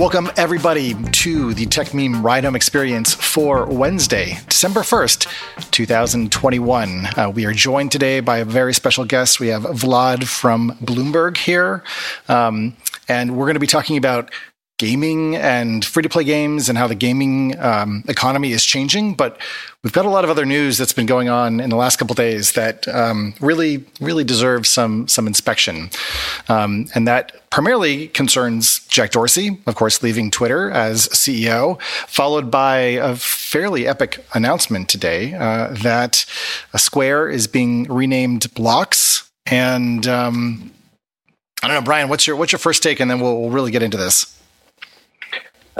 Welcome, everybody, to the Techmeme Ride Home Experience for Wednesday, December 1st, 2021. Uh, we are joined today by a very special guest. We have Vlad from Bloomberg here. Um, and we're going to be talking about gaming and free to play games and how the gaming um, economy is changing. But we've got a lot of other news that's been going on in the last couple days that um, really, really deserves some some inspection. Um, and that primarily concerns Jack Dorsey, of course, leaving Twitter as CEO, followed by a fairly epic announcement today uh, that Square is being renamed Blocks. And um, I don't know, Brian, what's your what's your first take, and then we'll, we'll really get into this.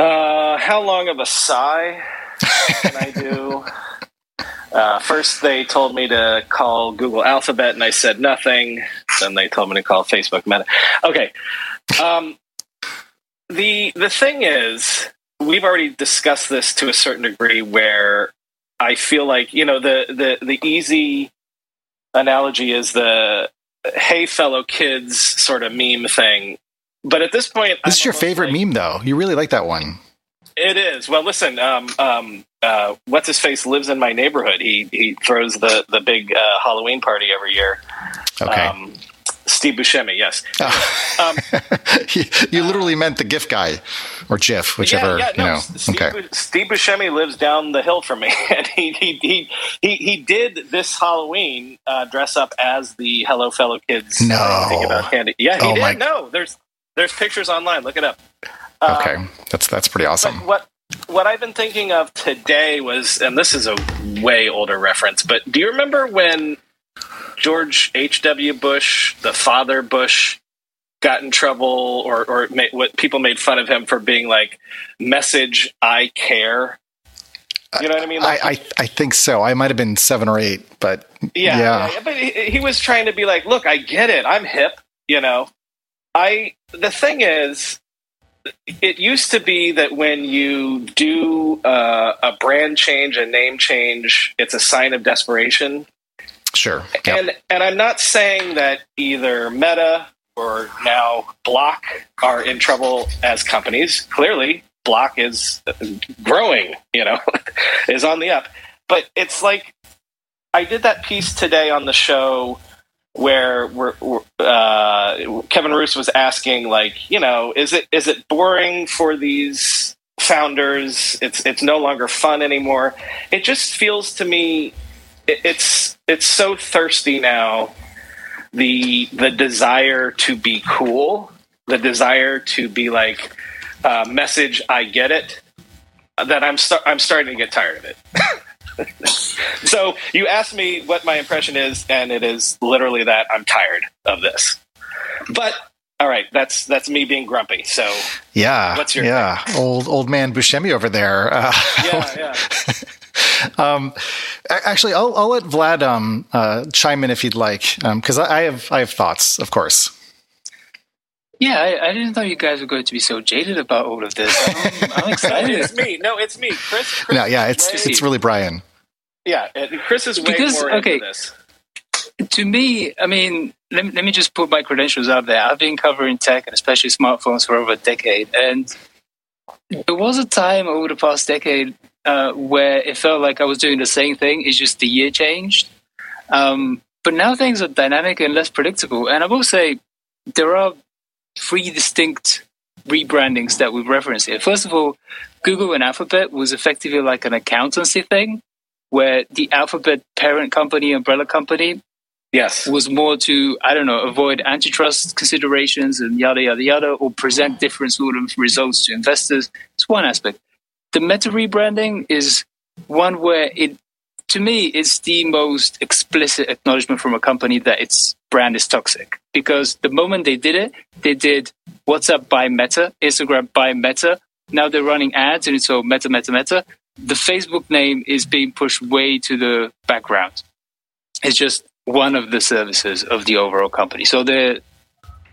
Uh, how long of a sigh can I do? Uh, first, they told me to call Google Alphabet, and I said nothing. Then they told me to call Facebook Meta. Okay. Um, the the thing is, we've already discussed this to a certain degree, where I feel like you know the the the easy analogy is the "Hey, fellow kids" sort of meme thing but at this point, this is your favorite like, meme, though. You really like that one. It is. Well, listen. Um, um, uh, what's his face lives in my neighborhood. He he throws the the big uh, Halloween party every year. Okay. Um, Steve Buscemi, yes. Oh. you, you literally uh, meant the GIF guy or GIF, whichever. Yeah, yeah, no, you know. Steve, okay. Steve Buscemi lives down the hill from me, and he he he he, he did this Halloween uh, dress up as the Hello Fellow Kids. No, about candy. Yeah, he oh did. My. No, there's there's pictures online. Look it up. Okay, um, that's that's pretty awesome. What what I've been thinking of today was, and this is a way older reference, but do you remember when George H. W. Bush, the father Bush, got in trouble, or or made, what people made fun of him for being like, "Message I care." You know what I mean? Like, I, I, I think so. I might have been seven or eight, but yeah, yeah. yeah but he, he was trying to be like, "Look, I get it. I'm hip." You know, I the thing is, it used to be that when you do uh, a brand change, a name change, it's a sign of desperation. Sure. And and I'm not saying that either Meta or now Block are in trouble as companies. Clearly, Block is growing. You know, is on the up. But it's like I did that piece today on the show where we're, uh, Kevin Roose was asking, like, you know, is it is it boring for these founders? It's it's no longer fun anymore. It just feels to me, it, it's it's so thirsty now. The the desire to be cool, the desire to be like, uh, message, I get it. That I'm I'm starting to get tired of it. so you asked me what my impression is, and it is literally that I'm tired of this. But all right, that's that's me being grumpy. So yeah, what's your yeah old old man Buscemi over there? Uh, yeah, yeah. um, actually, I'll, I'll let Vlad um, uh, chime in if he'd like, because um, I have I have thoughts, of course. Yeah, I, I, didn't know you guys were going to be so jaded about all of this. I'm, I'm excited. it's me. No, it's me, Chris. Chris no, yeah, it's it's really Brian. Yeah, Chris is way because, more okay, into this. To me, I mean, let me, let me just put my credentials out there. I've been covering tech and especially smartphones for over a decade, and there was a time over the past decade uh, where it felt like I was doing the same thing. It's just the year changed. Um, but now things are dynamic and less predictable. And I will say there are three distinct rebrandings that we've referenced here. First of all, Google and Alphabet was effectively like an accountancy thing where the Alphabet parent company, umbrella company, yes, was more to I don't know avoid antitrust considerations and yada yada yada, or present different sort of results to investors. It's one aspect. The meta rebranding is one where it, to me, is the most explicit acknowledgement from a company that its brand is toxic. Because the moment they did it, they did WhatsApp by Meta, Instagram by Meta. Now they're running ads and it's all Meta, Meta, Meta the Facebook name is being pushed way to the background. It's just one of the services of the overall company. So they're,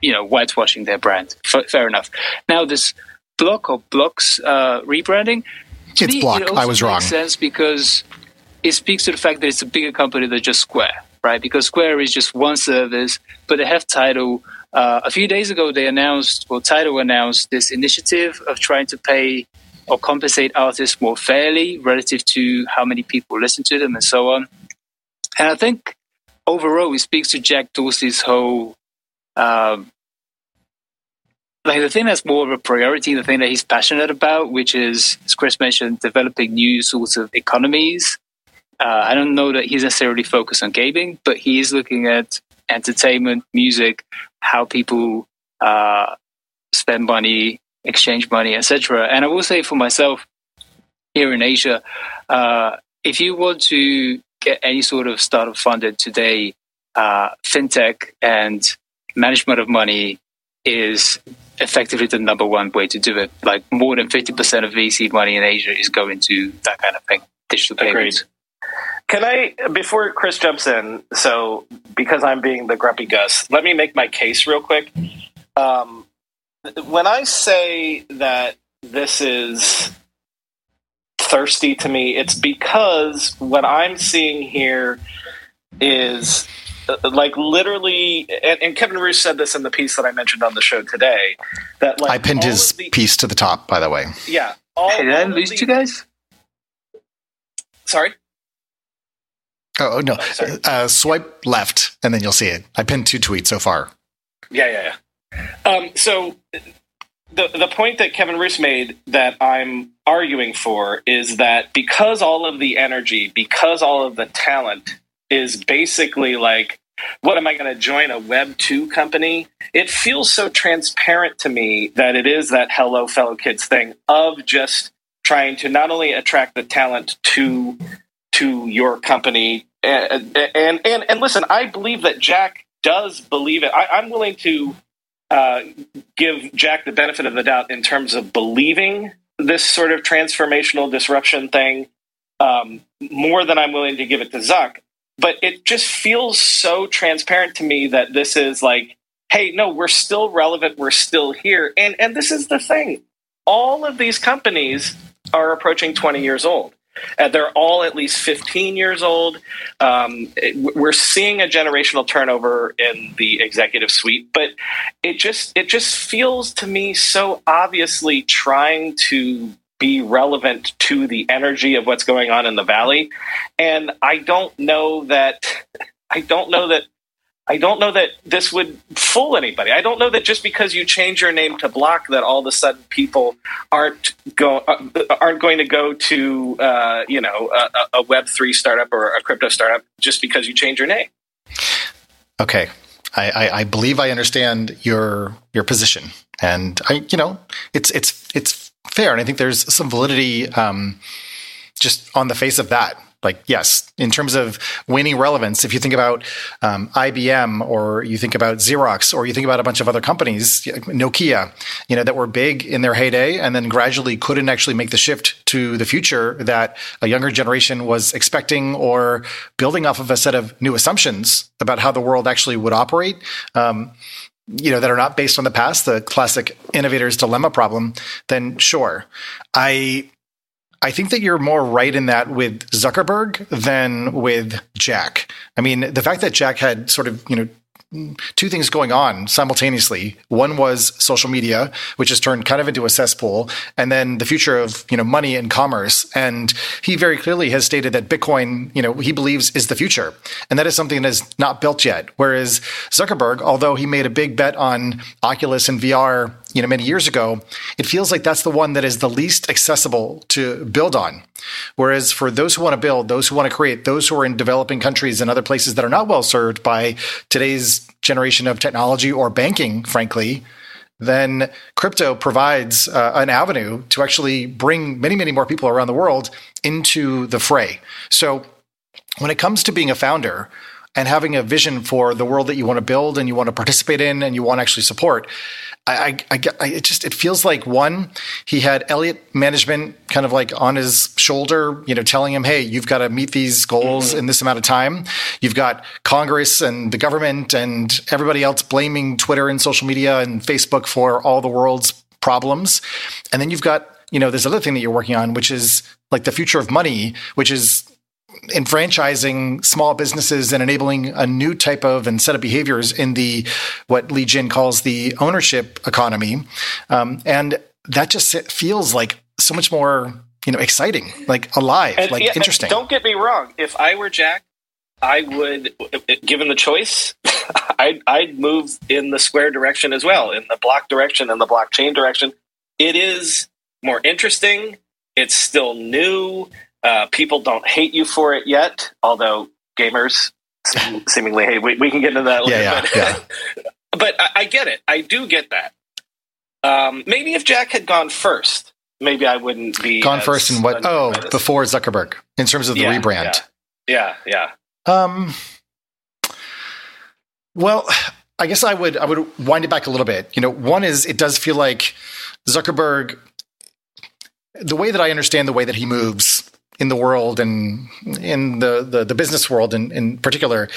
you know, whitewashing their brand. F- fair enough. Now this block or blocks uh, rebranding. It's me, block. It I was wrong. Makes sense because it speaks to the fact that it's a bigger company than just Square. right? Because Square is just one service, but they have Tidal. Uh, a few days ago, they announced, well, Tidal announced this initiative of trying to pay or compensate artists more fairly relative to how many people listen to them and so on. And I think overall, it speaks to Jack Dorsey's whole. Um, like the thing that's more of a priority, the thing that he's passionate about, which is, as Chris mentioned, developing new sorts of economies. Uh, I don't know that he's necessarily focused on gaming, but he is looking at entertainment, music, how people uh, spend money, exchange money, etc. And I will say for myself, here in Asia, uh, if you want to get any sort of startup funded today, uh, fintech and management of money is effectively the number one way to do it. Like more than 50% of VC money in Asia is going to that kind of thing, digital payments. Agreed. Can I, before Chris jumps in, so because I'm being the grumpy Gus, let me make my case real quick. Um, when I say that this is thirsty to me, it's because what I'm seeing here is uh, like literally and, and, Kevin Roose said this in the piece that I mentioned on the show today that like I pinned his the, piece to the top by the way. Yeah. All, hey, did I lose the, you guys? Sorry? Oh, oh no. Oh, uh, swipe left and then you'll see it. I pinned two tweets so far. Yeah, yeah, yeah. Um, so the the point that Kevin Roose made that I'm arguing for is that because all of the energy, because all of the talent is basically like what am I going to join a web 2 company? It feels so transparent to me that it is that hello fellow kids thing of just trying to not only attract the talent to to your company and and and, and listen, I believe that Jack does believe it. I, I'm willing to uh, give Jack the benefit of the doubt in terms of believing this sort of transformational disruption thing um, more than I'm willing to give it to Zuck. But it just feels so transparent to me that this is like, hey, no, we're still relevant, we're still here, and and this is the thing. All of these companies are approaching 20 years old. Uh, they're all at least 15 years old. Um, it, we're seeing a generational turnover in the executive suite, but it just it just feels to me so obviously trying to be relevant to the energy of what's going on in the valley. And I don't know that I don't know that I don't know that this would fool anybody. I don't know that just because you change your name to Block, that all of a sudden people aren't go uh, aren't going to go to uh, you know a, a Web three startup or a crypto startup just because you change your name. Okay, I, I, I believe I understand your your position, and I you know it's it's it's fair, and I think there's some validity um, just on the face of that like yes in terms of waning relevance if you think about um, ibm or you think about xerox or you think about a bunch of other companies nokia you know that were big in their heyday and then gradually couldn't actually make the shift to the future that a younger generation was expecting or building off of a set of new assumptions about how the world actually would operate um, you know that are not based on the past the classic innovator's dilemma problem then sure. I I think that you're more right in that with Zuckerberg than with Jack. I mean, the fact that Jack had sort of, you know, two things going on simultaneously. One was social media, which has turned kind of into a cesspool, and then the future of you know money and commerce. And he very clearly has stated that Bitcoin, you know, he believes is the future, and that is something that is not built yet. Whereas Zuckerberg, although he made a big bet on Oculus and VR you know many years ago, it feels like that's the one that is the least accessible to build on. Whereas for those who want to build, those who want to create, those who are in developing countries and other places that are not well served by today's generation of technology or banking, frankly, then crypto provides uh, an avenue to actually bring many, many more people around the world into the fray. So when it comes to being a founder, and having a vision for the world that you want to build and you want to participate in and you want to actually support, I, I, I, it just it feels like one he had Elliott management kind of like on his shoulder, you know, telling him, "Hey, you've got to meet these goals mm-hmm. in this amount of time." You've got Congress and the government and everybody else blaming Twitter and social media and Facebook for all the world's problems, and then you've got you know this other thing that you're working on, which is like the future of money, which is enfranchising small businesses and enabling a new type of and set of behaviors in the what Li Jin calls the ownership economy, um, and that just feels like so much more you know exciting, like alive, and, like yeah, interesting. Don't get me wrong. If I were Jack, I would, given the choice, I'd, I'd move in the square direction as well, in the block direction and the blockchain direction. It is more interesting. It's still new. Uh, people don't hate you for it yet, although gamers seemingly hate. We, we can get into that later. Yeah, yeah, but, yeah. but I, I, get it. I do get that. Um, maybe if Jack had gone first, maybe I wouldn't be gone first And what? Oh, before Zuckerberg in terms of the yeah, rebrand. Yeah, yeah. Um. Well, I guess I would I would wind it back a little bit. You know, one is it does feel like Zuckerberg the way that I understand the way that he moves in the world and in the, the, the business world in, in particular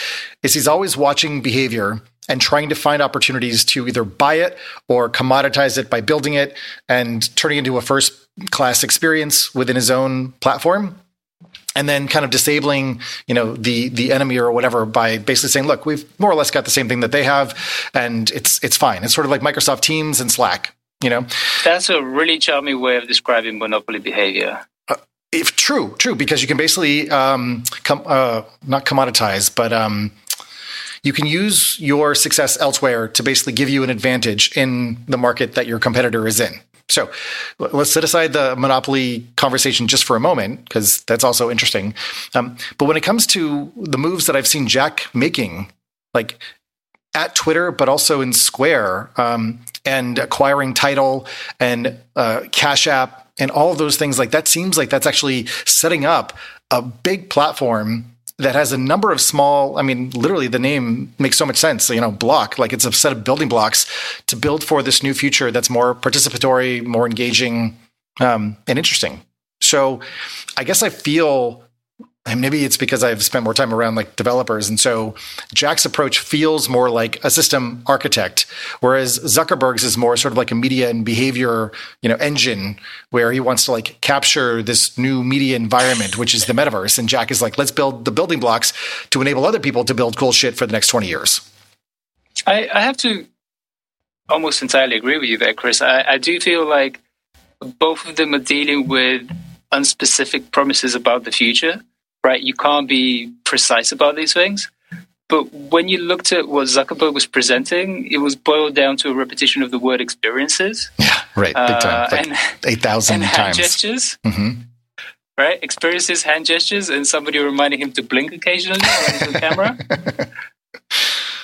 is he's always watching behavior and trying to find opportunities to either buy it or commoditize it by building it and turning it into a first class experience within his own platform. And then kind of disabling you know the the enemy or whatever by basically saying look we've more or less got the same thing that they have and it's it's fine. It's sort of like microsoft teams and slack you know? That's a really charming way of describing monopoly behavior if true true because you can basically um, uh, not commoditize but um, you can use your success elsewhere to basically give you an advantage in the market that your competitor is in. So let's set aside the monopoly conversation just for a moment because that's also interesting. Um, but when it comes to the moves that i've seen jack making like at Twitter, but also in Square, um, and acquiring Tidal and uh, Cash App and all of those things. Like that seems like that's actually setting up a big platform that has a number of small. I mean, literally, the name makes so much sense. You know, block like it's a set of building blocks to build for this new future that's more participatory, more engaging, um, and interesting. So, I guess I feel and maybe it's because I've spent more time around like developers. And so Jack's approach feels more like a system architect, whereas Zuckerberg's is more sort of like a media and behavior, you know, engine where he wants to like capture this new media environment, which is the metaverse. And Jack is like, let's build the building blocks to enable other people to build cool shit for the next 20 years. I, I have to almost entirely agree with you there, Chris. I, I do feel like both of them are dealing with unspecific promises about the future right? You can't be precise about these things. But when you looked at what Zuckerberg was presenting, it was boiled down to a repetition of the word experiences. Yeah, right. Big time. Uh, like and, 8,000 and times. hand gestures. Mm-hmm. Right? Experiences, hand gestures, and somebody reminding him to blink occasionally on the camera.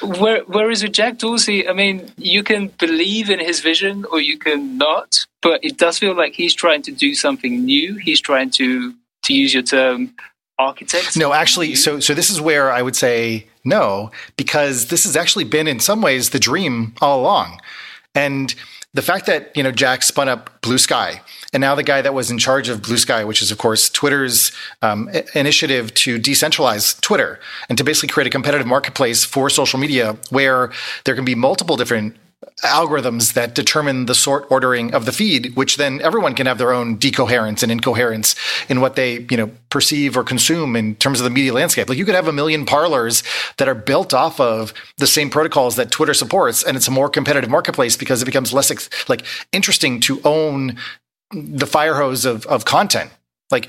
Where, whereas with Jack Dorsey, I mean, you can believe in his vision or you can not, but it does feel like he's trying to do something new. He's trying to, to use your term, architects? No, actually, so so this is where I would say no, because this has actually been in some ways the dream all along, and the fact that you know Jack spun up Blue Sky, and now the guy that was in charge of Blue Sky, which is of course Twitter's um, initiative to decentralize Twitter and to basically create a competitive marketplace for social media where there can be multiple different algorithms that determine the sort ordering of the feed, which then everyone can have their own decoherence and incoherence in what they, you know, perceive or consume in terms of the media landscape. Like you could have a million Parlers that are built off of the same protocols that Twitter supports, and it's a more competitive marketplace because it becomes less like interesting to own the fire hose of, of content. Like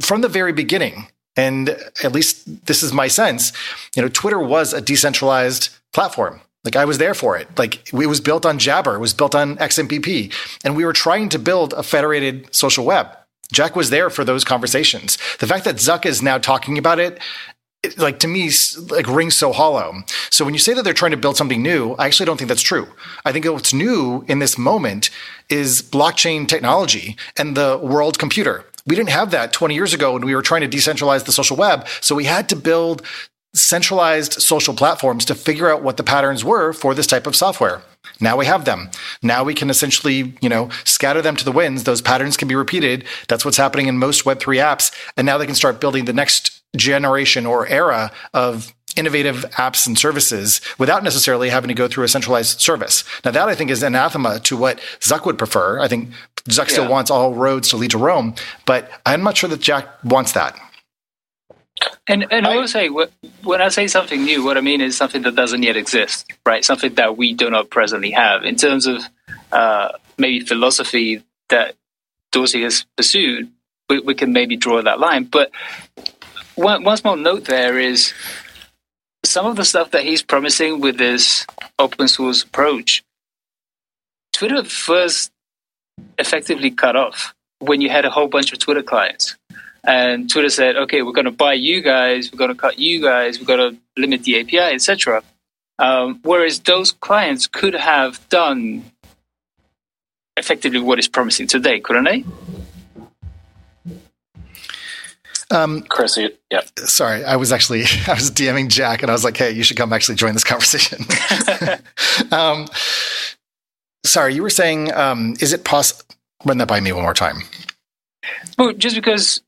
from the very beginning, and at least this is my sense, you know, Twitter was a decentralized platform like I was there for it. Like it was built on Jabber, it was built on XMPP, and we were trying to build a federated social web. Jack was there for those conversations. The fact that Zuck is now talking about it, it, like to me, like rings so hollow. So when you say that they're trying to build something new, I actually don't think that's true. I think what's new in this moment is blockchain technology and the world computer. We didn't have that 20 years ago when we were trying to decentralize the social web. So we had to build centralized social platforms to figure out what the patterns were for this type of software. Now we have them. Now we can essentially, you know, scatter them to the winds. Those patterns can be repeated. That's what's happening in most Web3 apps. And now they can start building the next generation or era of innovative apps and services without necessarily having to go through a centralized service. Now that I think is anathema to what Zuck would prefer. I think Zuck yeah. still wants all roads to lead to Rome, but I'm not sure that Jack wants that. And and I will say when I say something new, what I mean is something that doesn't yet exist, right? Something that we do not presently have in terms of uh, maybe philosophy that Dorsey has pursued. We, we can maybe draw that line, but one, one small note there is some of the stuff that he's promising with this open source approach. Twitter first effectively cut off when you had a whole bunch of Twitter clients. And Twitter said, okay, we're going to buy you guys, we're going to cut you guys, we're going to limit the API, etc. Um, whereas those clients could have done effectively what is promising today, couldn't they? Um, Chris, yeah. Sorry, I was actually I was DMing Jack, and I was like, "Hey, you should come actually join this conversation." um, sorry, you were saying, um, is it possible? Run that by me one more time. Well, just because,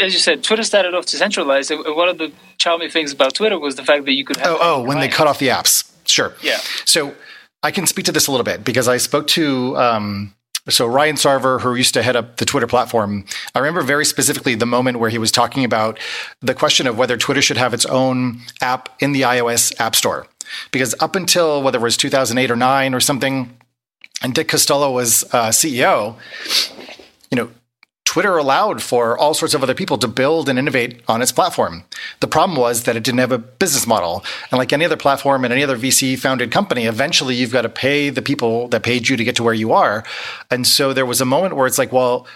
as you said, Twitter started off decentralized. And one of the charming things about Twitter was the fact that you could have. Oh, oh when they cut off the apps. Sure. Yeah. So I can speak to this a little bit because I spoke to. Um, so Ryan Sarver, who used to head up the Twitter platform, I remember very specifically the moment where he was talking about the question of whether Twitter should have its own app in the iOS App Store. Because up until whether it was 2008 or 9 or something, and Dick Costolo was uh, CEO, you know, Twitter allowed for all sorts of other people to build and innovate on its platform. The problem was that it didn't have a business model. And like any other platform and any other VC founded company, eventually you've got to pay the people that paid you to get to where you are. And so there was a moment where it's like, well,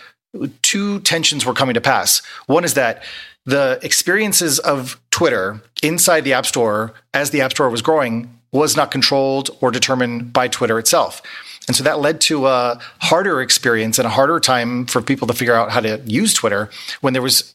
two tensions were coming to pass. One is that the experiences of Twitter inside the App Store as the App Store was growing was not controlled or determined by Twitter itself. And so that led to a harder experience and a harder time for people to figure out how to use Twitter when there was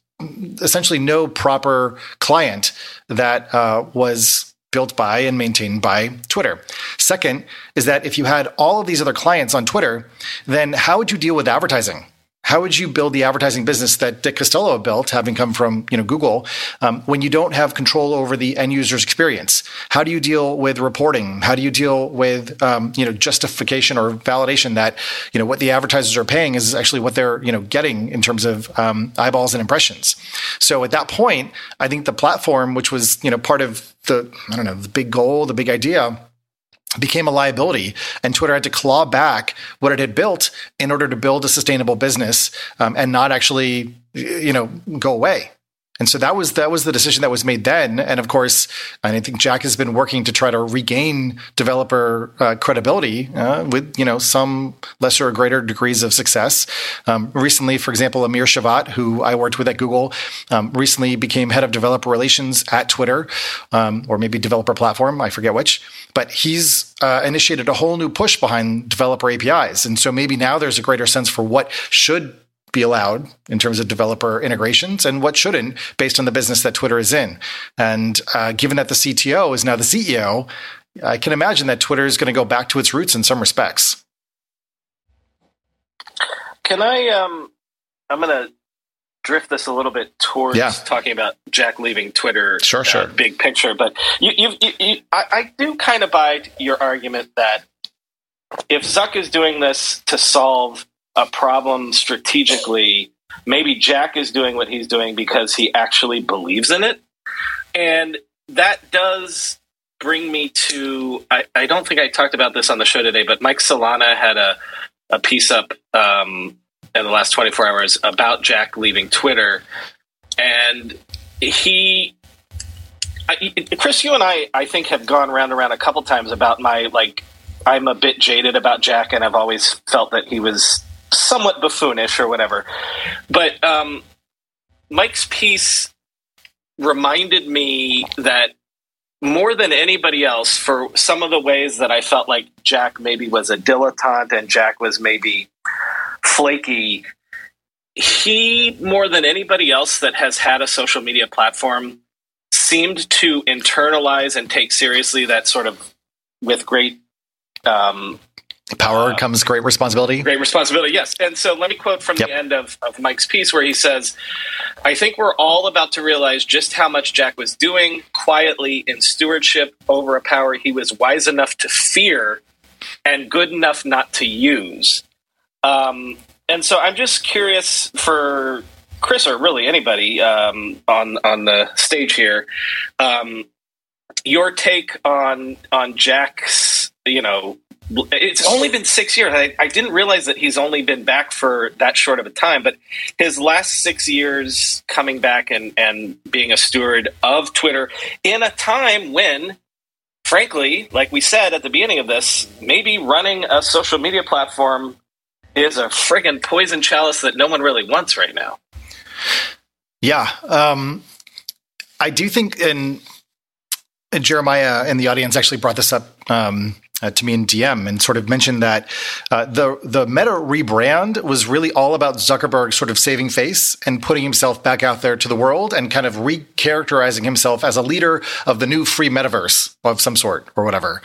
essentially no proper client that uh, was built by and maintained by Twitter. Second is that if you had all of these other clients on Twitter, then how would you deal with advertising? How would you build the advertising business that Dick Costolo built, having come from you know Google, um, when you don't have control over the end user's experience? How do you deal with reporting? How do you deal with um, you know justification or validation that you know what the advertisers are paying is actually what they're you know getting in terms of um, eyeballs and impressions? So at that point, I think the platform, which was you know part of the I don't know the big goal, the big idea became a liability and twitter had to claw back what it had built in order to build a sustainable business um, and not actually you know go away and so that was that was the decision that was made then. And of course, I think Jack has been working to try to regain developer uh, credibility uh, with you know some lesser or greater degrees of success. Um, recently, for example, Amir Shevat, who I worked with at Google, um, recently became head of developer relations at Twitter, um, or maybe developer platform, I forget which. But he's uh, initiated a whole new push behind developer APIs, and so maybe now there's a greater sense for what should be allowed in terms of developer integrations and what shouldn't based on the business that Twitter is in. And uh, given that the CTO is now the CEO, I can imagine that Twitter is going to go back to its roots in some respects. Can I? Um, I'm going to drift this a little bit towards yeah. talking about Jack leaving Twitter. Sure, uh, sure. Big picture, but you, you, you, I, I do kind of buy your argument that if Zuck is doing this to solve a problem strategically, maybe Jack is doing what he's doing because he actually believes in it. And that does bring me to I, I don't think I talked about this on the show today, but Mike Solana had a, a piece up um, in the last 24 hours about Jack leaving Twitter. And he I, Chris, you and I, I think, have gone round and around a couple times about my like. I'm a bit jaded about Jack, and I've always felt that he was somewhat buffoonish or whatever. But um, Mike's piece reminded me that more than anybody else, for some of the ways that I felt like Jack maybe was a dilettante and Jack was maybe flaky, he, more than anybody else that has had a social media platform, seemed to internalize and take seriously that sort of with great um, Power uh, comes great responsibility. Great responsibility, yes. And so let me quote from yep. the end of, of Mike's piece where he says, I think we're all about to realize just how much Jack was doing quietly in stewardship over a power he was wise enough to fear and good enough not to use. Um, and so I'm just curious for Chris or really anybody um, on on the stage here, um, your take on on Jack's, you know, it's only been six years. I, I, didn't realize that he's only been back for that short of a time, but his last six years coming back and, and being a steward of Twitter in a time when, frankly, like we said at the beginning of this, maybe running a social media platform is a friggin' poison chalice that no one really wants right now. Yeah. Um, I do think, and, and Jeremiah and the audience actually brought this up. Um, uh, to me in DM and sort of mentioned that uh, the the Meta rebrand was really all about Zuckerberg sort of saving face and putting himself back out there to the world and kind of recharacterizing himself as a leader of the new free metaverse of some sort or whatever.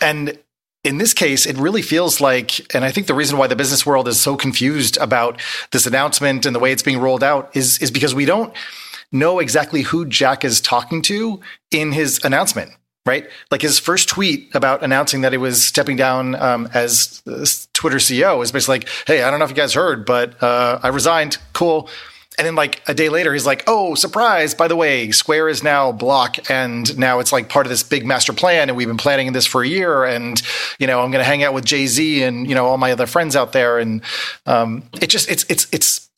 And in this case, it really feels like, and I think the reason why the business world is so confused about this announcement and the way it's being rolled out is is because we don't know exactly who Jack is talking to in his announcement right? Like his first tweet about announcing that he was stepping down um, as Twitter CEO was basically like, "Hey, I don't know if you guys heard, but uh, I resigned. Cool." And then like a day later, he's like, "Oh, surprise! By the way, Square is now Block, and now it's like part of this big master plan, and we've been planning this for a year. And you know, I'm going to hang out with Jay Z and you know all my other friends out there, and um, it just it's it's it's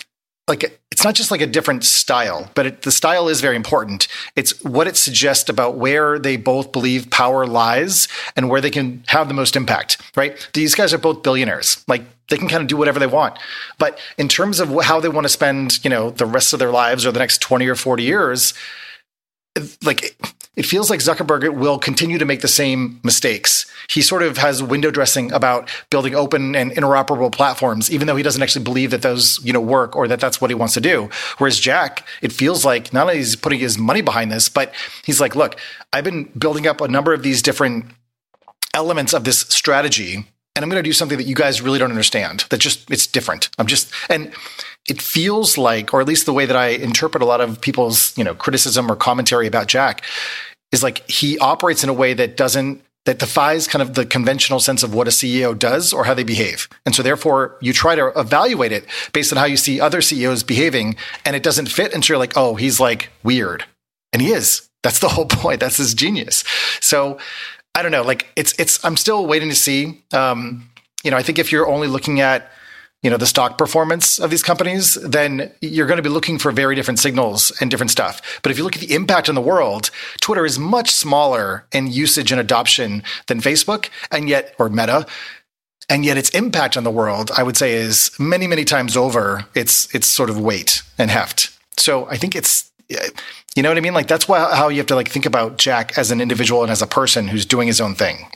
like it's not just like a different style, but it, the style is very important. It's what it suggests about where they both believe power lies and where they can have the most impact, right? These guys are both billionaires. Like they can kind of do whatever they want. But in terms of how they want to spend, you know, the rest of their lives or the next 20 or 40 years, like it feels like Zuckerberg will continue to make the same mistakes. He sort of has window dressing about building open and interoperable platforms, even though he doesn't actually believe that those you know work or that that's what he wants to do. Whereas Jack, it feels like not only is putting his money behind this, but he's like, look, I've been building up a number of these different elements of this strategy and I'm going to do something that you guys really don't understand. That just it's different. I'm just and it feels like, or at least the way that I interpret a lot of people's you know criticism or commentary about Jack is like he operates in a way that doesn't that defies kind of the conventional sense of what a CEO does or how they behave. And so therefore you try to evaluate it based on how you see other CEOs behaving and it doesn't fit. And so you're like, oh, he's like weird. And he is. That's the whole point. That's his genius. So I don't know. Like it's it's. I'm still waiting to see. Um, you know, I think if you're only looking at you know the stock performance of these companies, then you're going to be looking for very different signals and different stuff. But if you look at the impact on the world, Twitter is much smaller in usage and adoption than Facebook, and yet or Meta. And yet, its impact on the world, I would say, is many, many times over its its sort of weight and heft. So I think it's you know what I mean? Like that's why how you have to like think about Jack as an individual and as a person who's doing his own thing.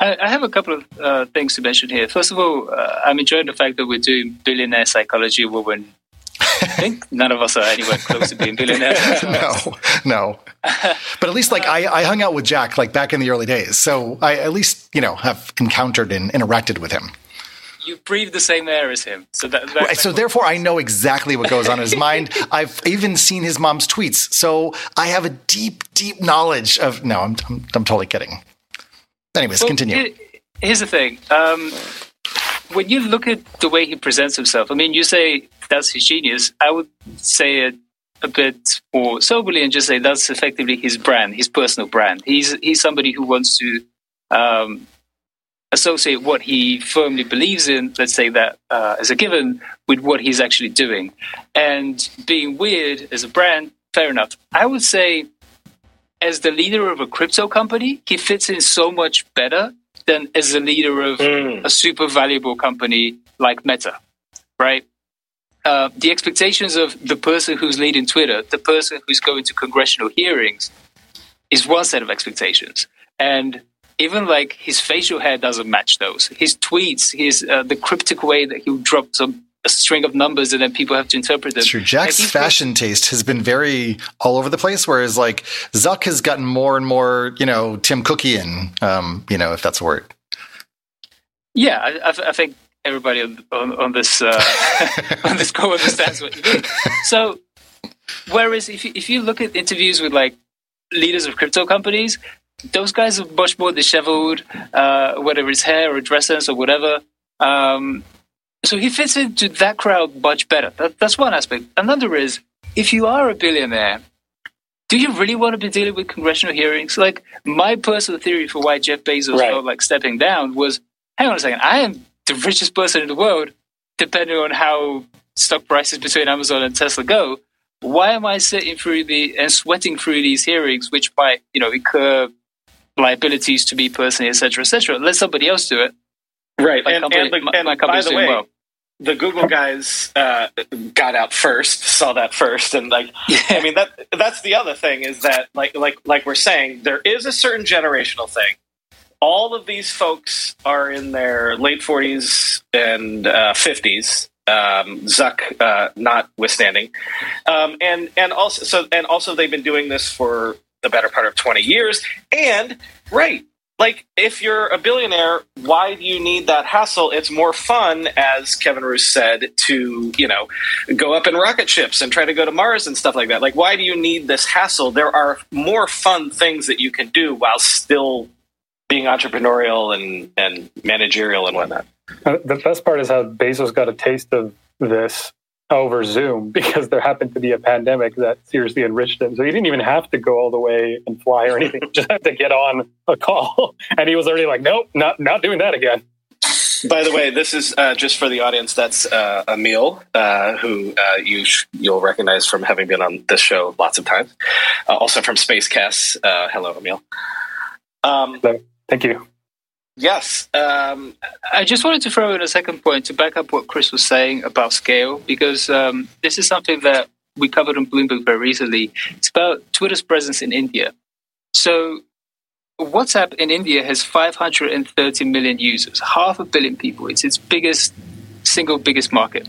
I, I have a couple of uh, things to mention here. First of all, uh, I'm enjoying the fact that we're doing billionaire psychology where we're I think none of us are anywhere close to being billionaires. no, no. But at least like I, I hung out with Jack like back in the early days, so I at least you know have encountered and interacted with him you breathe the same air as him. So that, that right, so therefore, I know exactly what goes on in his mind. I've even seen his mom's tweets, so I have a deep, deep knowledge of. No, I'm I'm, I'm totally kidding. Anyways, well, continue. Here, here's the thing. Um, when you look at the way he presents himself, I mean, you say that's his genius. I would say it a bit more soberly and just say that's effectively his brand, his personal brand. He's he's somebody who wants to um, associate what he firmly believes in, let's say that uh, as a given, with what he's actually doing. And being weird as a brand, fair enough. I would say, as the leader of a crypto company, he fits in so much better than as the leader of mm. a super valuable company like Meta, right? Uh, the expectations of the person who's leading Twitter, the person who's going to congressional hearings, is one set of expectations. And even like his facial hair doesn't match those. His tweets, his uh, the cryptic way that he'll drop some a string of numbers and then people have to interpret them. Sure, Jack's fashion taste has been very all over the place, whereas like Zuck has gotten more and more, you know, Tim Cookian, um, you know, if that's a word. Yeah, I, I think everybody on, on, on this uh, on this call understands what you mean. So, whereas if you, if you look at interviews with like leaders of crypto companies, those guys are much more disheveled, uh, whether it's hair or dress sense or whatever. Um, so he fits into that crowd much better. That, that's one aspect. Another is if you are a billionaire, do you really want to be dealing with congressional hearings? Like my personal theory for why Jeff Bezos right. felt like stepping down was, hang on a second, I am the richest person in the world, depending on how stock prices between Amazon and Tesla go. Why am I sitting through the and sweating through these hearings, which might, you know, incur liabilities to me personally, etc., etc. Let somebody else do it. Right, my and, company, and, the, my, and my by the way, well. The Google guys uh, got out first, saw that first, and like. I mean that that's the other thing is that like like like we're saying there is a certain generational thing. All of these folks are in their late forties and uh, fifties. Um, Zuck uh, notwithstanding, um, and and also so and also they've been doing this for the better part of 20 years. And, right, like if you're a billionaire, why do you need that hassle? It's more fun, as Kevin Roose said, to, you know, go up in rocket ships and try to go to Mars and stuff like that. Like, why do you need this hassle? There are more fun things that you can do while still being entrepreneurial and, and managerial and whatnot. Uh, the best part is how Bezos got a taste of this over Zoom because there happened to be a pandemic that seriously enriched him. So he didn't even have to go all the way and fly or anything; just had to get on a call, and he was already like, "Nope, not not doing that again." By the way, this is uh, just for the audience. That's uh, Emil, uh, who uh, you sh- you'll recognize from having been on this show lots of times. Uh, also from Spacecast. Uh, hello, Emil. Um, hello. Thank you. Yes. Um, I just wanted to throw in a second point to back up what Chris was saying about scale, because um, this is something that we covered on Bloomberg very recently. It's about Twitter's presence in India. So, WhatsApp in India has 530 million users, half a billion people. It's its biggest, single biggest market,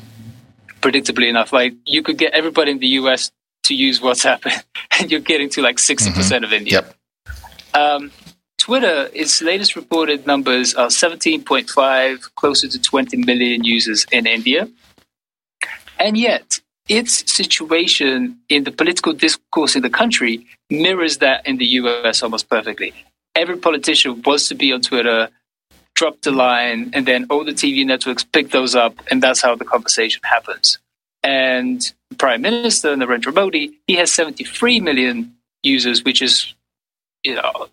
predictably enough. Like, you could get everybody in the US to use WhatsApp, and you're getting to like 60% mm hmm of India. Yep. Um, Twitter, its latest reported numbers are 17.5, closer to 20 million users in India. And yet, its situation in the political discourse in the country mirrors that in the US almost perfectly. Every politician wants to be on Twitter, drop the line, and then all the TV networks pick those up, and that's how the conversation happens. And Prime Minister, Narendra Modi, he has 73 million users, which is you know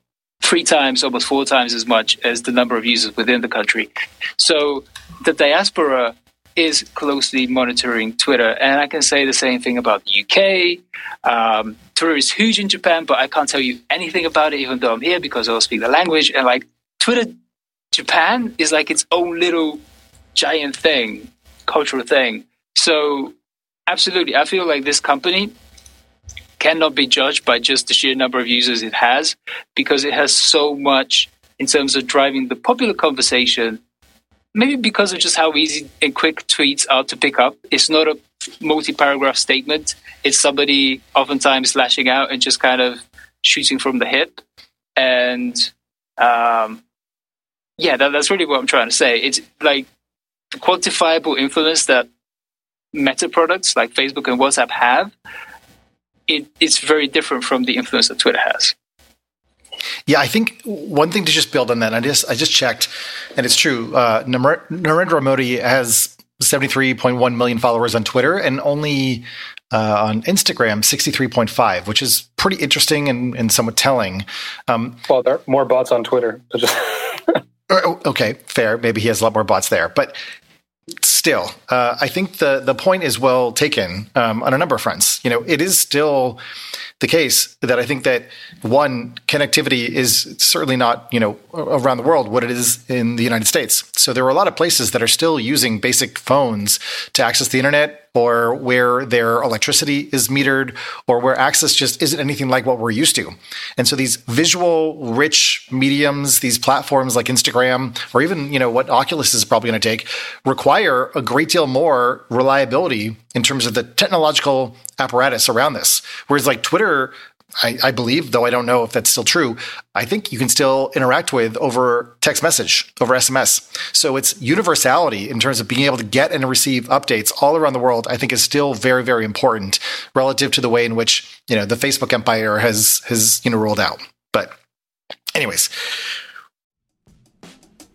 three times, almost four times as much as the number of users within the country. So the diaspora is closely monitoring Twitter. And I can say the same thing about the UK. Um, Twitter is huge in Japan, but I can't tell you anything about it, even though I'm here because I don't speak the language. And like Twitter, Japan is like its own little giant thing, cultural thing. So absolutely, I feel like this company cannot be judged by just the sheer number of users it has because it has so much in terms of driving the popular conversation. Maybe because of just how easy and quick tweets are to pick up. It's not a multi paragraph statement, it's somebody oftentimes lashing out and just kind of shooting from the hip. And um, yeah, that, that's really what I'm trying to say. It's like the quantifiable influence that meta products like Facebook and WhatsApp have it, it's very different from the influence that Twitter has. Yeah, I think one thing to just build on that, I just I just checked, and it's true. Uh, Narendra Modi has 73.1 million followers on Twitter, and only uh, on Instagram 63.5, which is pretty interesting and, and somewhat telling. Um, well, there are more bots on Twitter. Oh, okay, fair. Maybe he has a lot more bots there, but still, uh, I think the the point is well taken um, on a number of fronts. You know, it is still the case that I think that one connectivity is certainly not you know around the world what it is in the United States. So there are a lot of places that are still using basic phones to access the internet or where their electricity is metered or where access just isn't anything like what we're used to. And so these visual rich mediums, these platforms like Instagram or even, you know, what Oculus is probably going to take require a great deal more reliability in terms of the technological apparatus around this. Whereas like Twitter I, I, believe, though I don't know if that's still true, I think you can still interact with over text message, over SMS. So its universality in terms of being able to get and receive updates all around the world, I think is still very, very important relative to the way in which, you know, the Facebook empire has has, you know, rolled out. But anyways.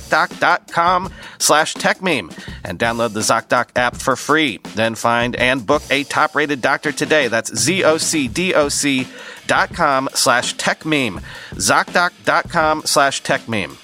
ZocDoc.com slash TechMeme and download the ZocDoc app for free. Then find and book a top rated doctor today. That's Z-O-C-D-O-C dot com slash TechMeme. ZocDoc.com slash TechMeme.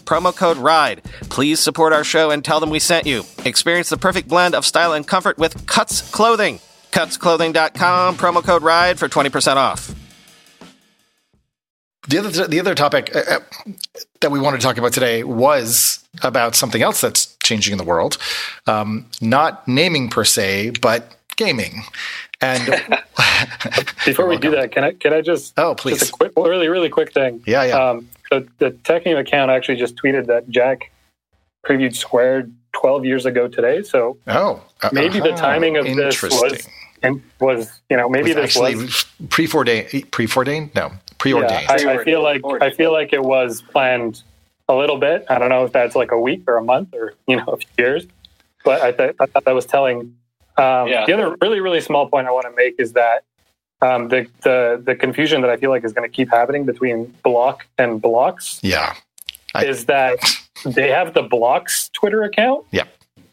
promo code RIDE. Please support our show and tell them we sent you. Experience the perfect blend of style and comfort with Cuts Clothing. Cutsclothing.com, promo code RIDE for 20% off. The other the other topic uh, uh, that we wanted to talk about today was about something else that's changing in the world, um, not naming per se, but gaming. And before we do that, can I can I just oh please just a quick, really really quick thing? Yeah, yeah. Um, the the Techmeme account actually just tweeted that Jack previewed Square 12 years ago today. So oh, uh, maybe the timing of this was and was you know maybe was this actually was preordained preordained no preordained. Yeah, I, I feel like I feel like it was planned a little bit. I don't know if that's like a week or a month or you know a few years, but I, th- I thought that was telling. Um, Yeah. The other really really small point I want to make is that um, the the the confusion that I feel like is going to keep happening between block and blocks yeah, I- is that they have the blocks Twitter account, Yeah.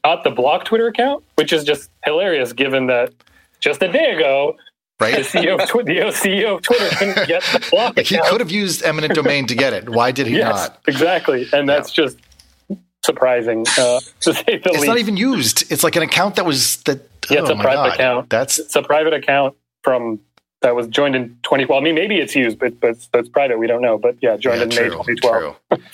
not the block Twitter account, which is just hilarious given that just a day ago right? the right. CEO of, Twi- the CEO of Twitter couldn't get the block he account. could have used eminent domain to get it. Why did he yes, not? exactly, and that's just surprising uh, to say the It's least. not even used. It's like an account that was that. Yeah, it's oh a my private God. account. That's it's a private account from that was joined in 20. Well, I mean, maybe it's used, but but, it's private. We don't know. But yeah, joined yeah, in May 2012. true.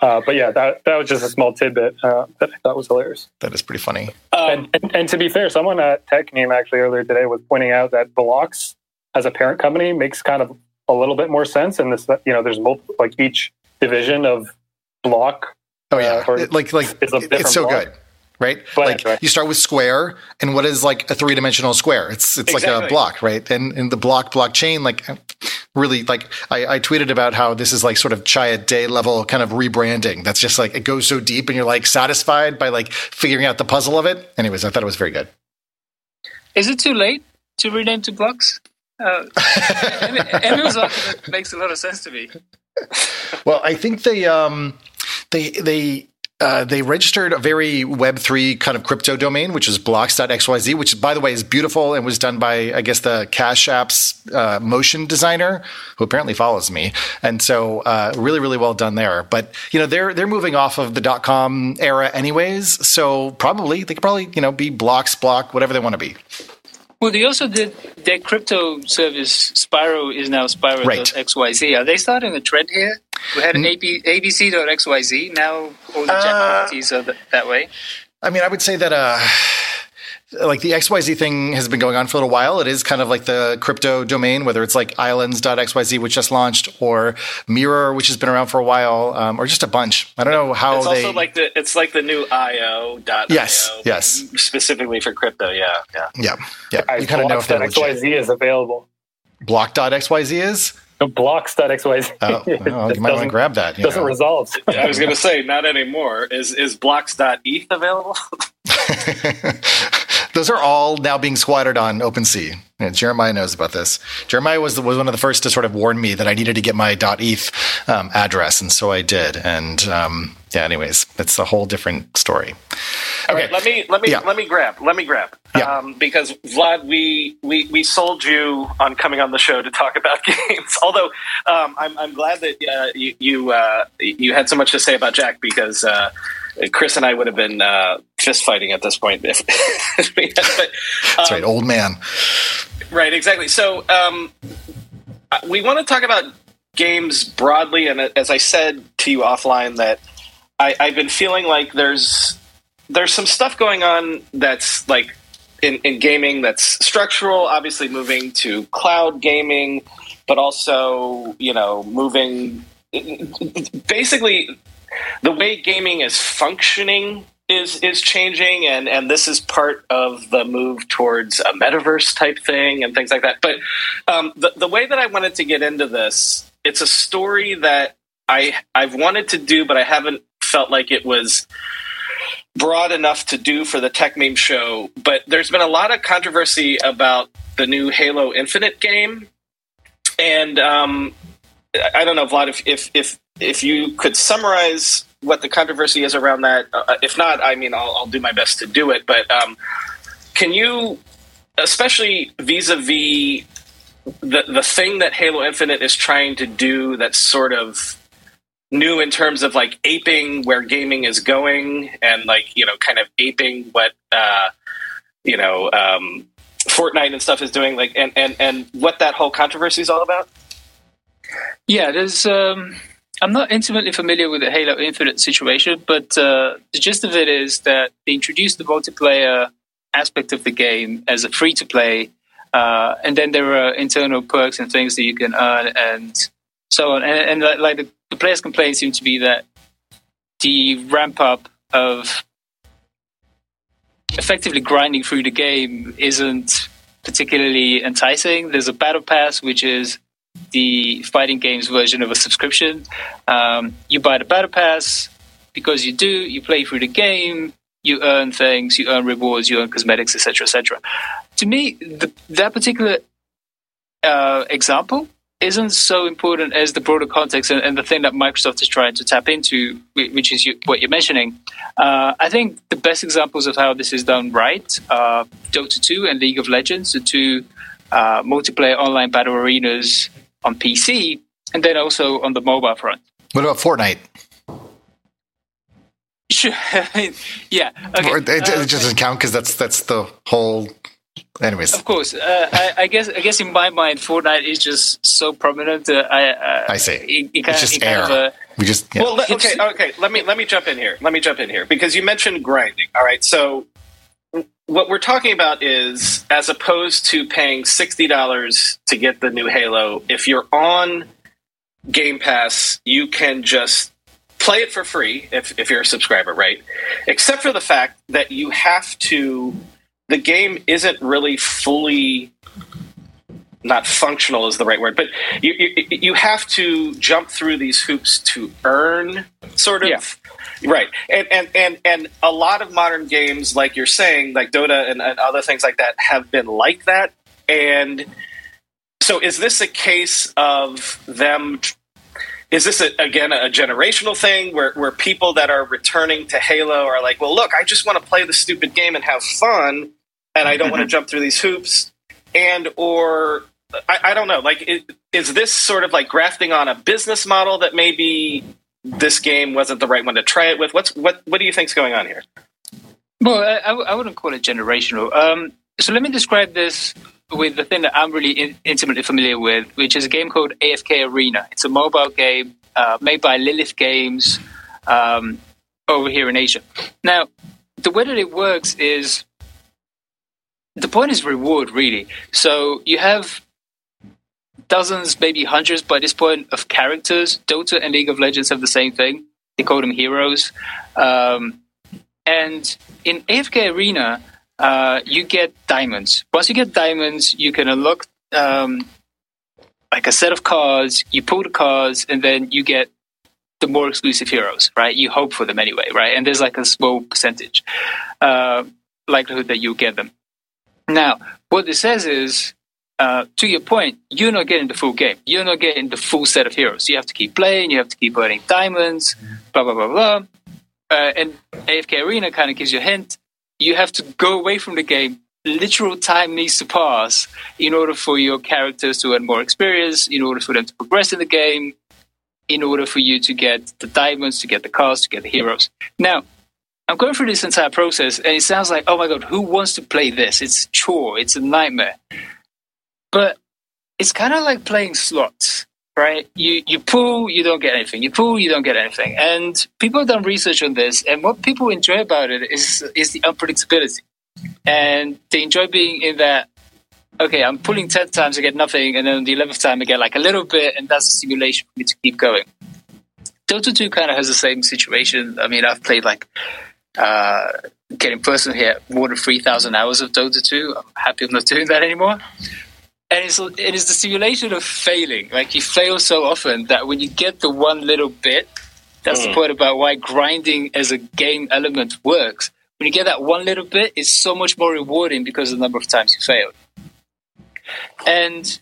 Uh, but yeah, that that was just a small tidbit uh, that I thought was hilarious. That is pretty funny. Um, and, and, and to be fair, someone at Techmeme actually earlier today was pointing out that Blocks as a parent company makes kind of a little bit more sense. And this, you know, there's multiple, like each division of Block. Oh yeah, uh, It- like like it's it's so block. good, right? But like anyway. you start with square, and what is like a three dimensional square? It's it's like a block, right? And in the block blockchain, like really, like I, I tweeted about how this is like sort of Chiat/Day level kind of rebranding. That's just like it goes so deep, and you're like satisfied by like figuring out the puzzle of it. Anyways, I thought it was very good. Is it too late to rename to blocks? Uh, Emil's argument makes a lot of sense to me. Well, I think they um they they uh, they registered a very Web three kind of crypto domain, which is blocks.xyz, which by the way is beautiful and was done by I guess the Cash App's uh, motion designer, who apparently follows me, and so uh, really really well done there. But you know they're they're moving off of the dot com era anyways, so probably they could probably you know be blocks block whatever they want to be. Well, they also did their crypto service. Spiral is now Spiral.xyz. Are they starting a trend here We had an AB, ABC.xyz. Now all the uh, are th- that way. I mean, I would say that uh, like the XYZ thing has been going on for a little while. It is kind of like the crypto domain, whether it's like islands.xyz, which just launched, or Mirror, which has been around for a while, um, or just a bunch. I don't know how it's they. also like the it's like the new IO. Yes, yes. Specifically for crypto, yeah, yeah, yeah, yeah. You kind of know if that XYZ is available. Block.xyz is. No, blocks.xyz. Oh, well, you might want to grab that. Doesn't know. resolve. I was going to say, not anymore. Is is blocks.eth available? Those are all now being squatted on OpenSea. Yeah, Jeremiah knows about this. Jeremiah was was one of the first to sort of warn me that I needed to get my .eth um, address, and so I did. And um, yeah, anyways, it's a whole different story. Okay, right, let me let me yeah. let me grab let me grab yeah. um, because Vlad, we, we we sold you on coming on the show to talk about games. Although um, I'm I'm glad that uh, you you, uh, you had so much to say about Jack because. Uh, Chris and I would have been uh, fist fighting at this point. If, but, um, That's right, old man. Right, exactly. So um, we want to talk about games broadly, and as I said to you offline, that I, I've been feeling like there's there's some stuff going on that's like in, in gaming that's structural. Obviously, moving to cloud gaming, but also you know moving basically the way gaming is functioning is is changing and and this is part of the move towards a metaverse type thing and things like that but um, the, the way that i wanted to get into this it's a story that i i've wanted to do but i haven't felt like it was broad enough to do for the Tech Meme show but there's been a lot of controversy about the new halo infinite game and um, i don't know vlad if if if if you could summarize what the controversy is around that. Uh, if not, I mean, I'll, I'll, do my best to do it. But um, can you, especially vis-a-vis the the thing that Halo Infinite is trying to do, that's sort of new in terms of like aping where gaming is going, and like you know, kind of aping what uh, you know. Um, Fortnite and stuff is doing like and, and and what that whole controversy is all about yeah there's um I'm not intimately familiar with the Halo Infinite situation, but uh, the gist of it is that they introduced the multiplayer aspect of the game as a free to play, uh, and then there are internal perks and things that you can earn and so on. And, and like the, the players' complaint seemed to be that the ramp up of effectively grinding through the game isn't particularly enticing. There's a battle pass, which is the fighting games version of a subscription. Um, you buy the battle pass because you do. You play through the game. You earn things. You earn rewards. You earn cosmetics, etc., etc. To me, the, that particular uh, example isn't so important as the broader context and, and, the thing that Microsoft is trying to tap into, which is you, what you're mentioning. Uh, I think the best examples of how this is done right are Dota 2 and League of Legends, the two uh, multiplayer online battle arenas on PC, and then also on the mobile front. What about Fortnite? Sure. yeah. Okay. It, it, uh, just doesn't count because that's that's the whole. Anyways, of course. Uh, I, I, guess I guess in my mind, Fortnite is just so prominent. Uh, I uh, I see. It, it it's just air. Of, uh, we just yeah. well, okay, okay. Let me let me jump in here. Let me jump in here because you mentioned grinding. All right, so what we're talking about is as opposed to paying $60 to get the new Halo, if you're on Game Pass, you can just play it for free if, if you're a subscriber, right? Except for the fact that you have to, the game isn't really fully not functional is the right word, but you, you, you have to jump through these hoops to earn sort of yeah. right. And, and and and a lot of modern games, like you're saying, like Dota and, and other things like that, have been like that. And so, is this a case of them? Is this a, again a generational thing where, where people that are returning to Halo are like, well, look, I just want to play the stupid game and have fun, and I don't want to jump through these hoops, and or I, I don't know. Like, is, is this sort of like grafting on a business model that maybe this game wasn't the right one to try it with? What's what? What do you think's going on here? Well, I, I wouldn't call it generational. Um, so let me describe this with the thing that I'm really in, intimately familiar with, which is a game called AFK Arena. It's a mobile game uh, made by Lilith Games um, over here in Asia. Now, the way that it works is the point is reward, really. So you have dozens, maybe hundreds by this point of characters. Dota and League of Legends have the same thing. They call them heroes. Um, and in AFK Arena, uh, you get diamonds. Once you get diamonds, you can unlock um, like a set of cards. You pull the cards, and then you get the more exclusive heroes, right? You hope for them anyway, right? And there's like a small percentage uh, likelihood that you'll get them. Now, what this says is, uh, to your point, you're not getting the full game. You're not getting the full set of heroes. You have to keep playing. You have to keep earning diamonds. Blah blah blah blah. Uh, and AFK Arena kind of gives you a hint. You have to go away from the game. Literal time needs to pass in order for your characters to earn more experience, in order for them to progress in the game, in order for you to get the diamonds, to get the cars, to get the heroes. Now, I'm going through this entire process, and it sounds like, oh my god, who wants to play this? It's a chore, it's a nightmare. But it's kind of like playing slots, right? You you pull, you don't get anything. You pull, you don't get anything. And people have done research on this, and what people enjoy about it is is the unpredictability, and they enjoy being in that. Okay, I'm pulling ten times, I get nothing, and then the eleventh time I get like a little bit, and that's a stimulation for me to keep going. Dota 2 kind of has the same situation. I mean, I've played like uh, getting personal here, more than 3,000 hours of Dota 2. I'm happy I'm not doing that anymore. And it's, it is the simulation of failing. Like you fail so often that when you get the one little bit, that's mm. the point about why grinding as a game element works. When you get that one little bit, it's so much more rewarding because of the number of times you failed. And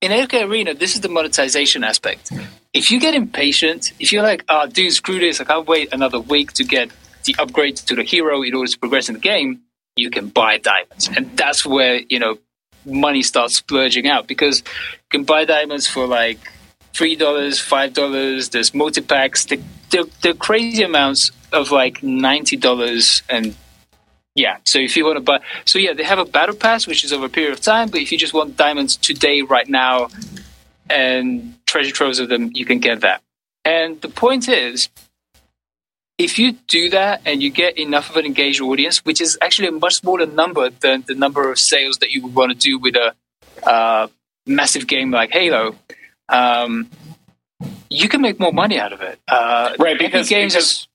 in AFK Arena, this is the monetization aspect. If you get impatient, if you're like, oh, dude, screw this, I can't wait another week to get the upgrade to the hero in order to progress in the game, you can buy diamonds. And that's where, you know, money starts splurging out because you can buy diamonds for like $3, $5. There's multi packs. They're, crazy amounts of like $90 and yeah, so if you want to buy, so yeah, they have a battle pass which is over a period of time. But if you just want diamonds today, right now, and treasure troves of them, you can get that. And the point is, if you do that and you get enough of an engaged audience, which is actually a much smaller number than the number of sales that you would want to do with a uh, massive game like Halo, um, you can make more money out of it. Uh, right, because, games because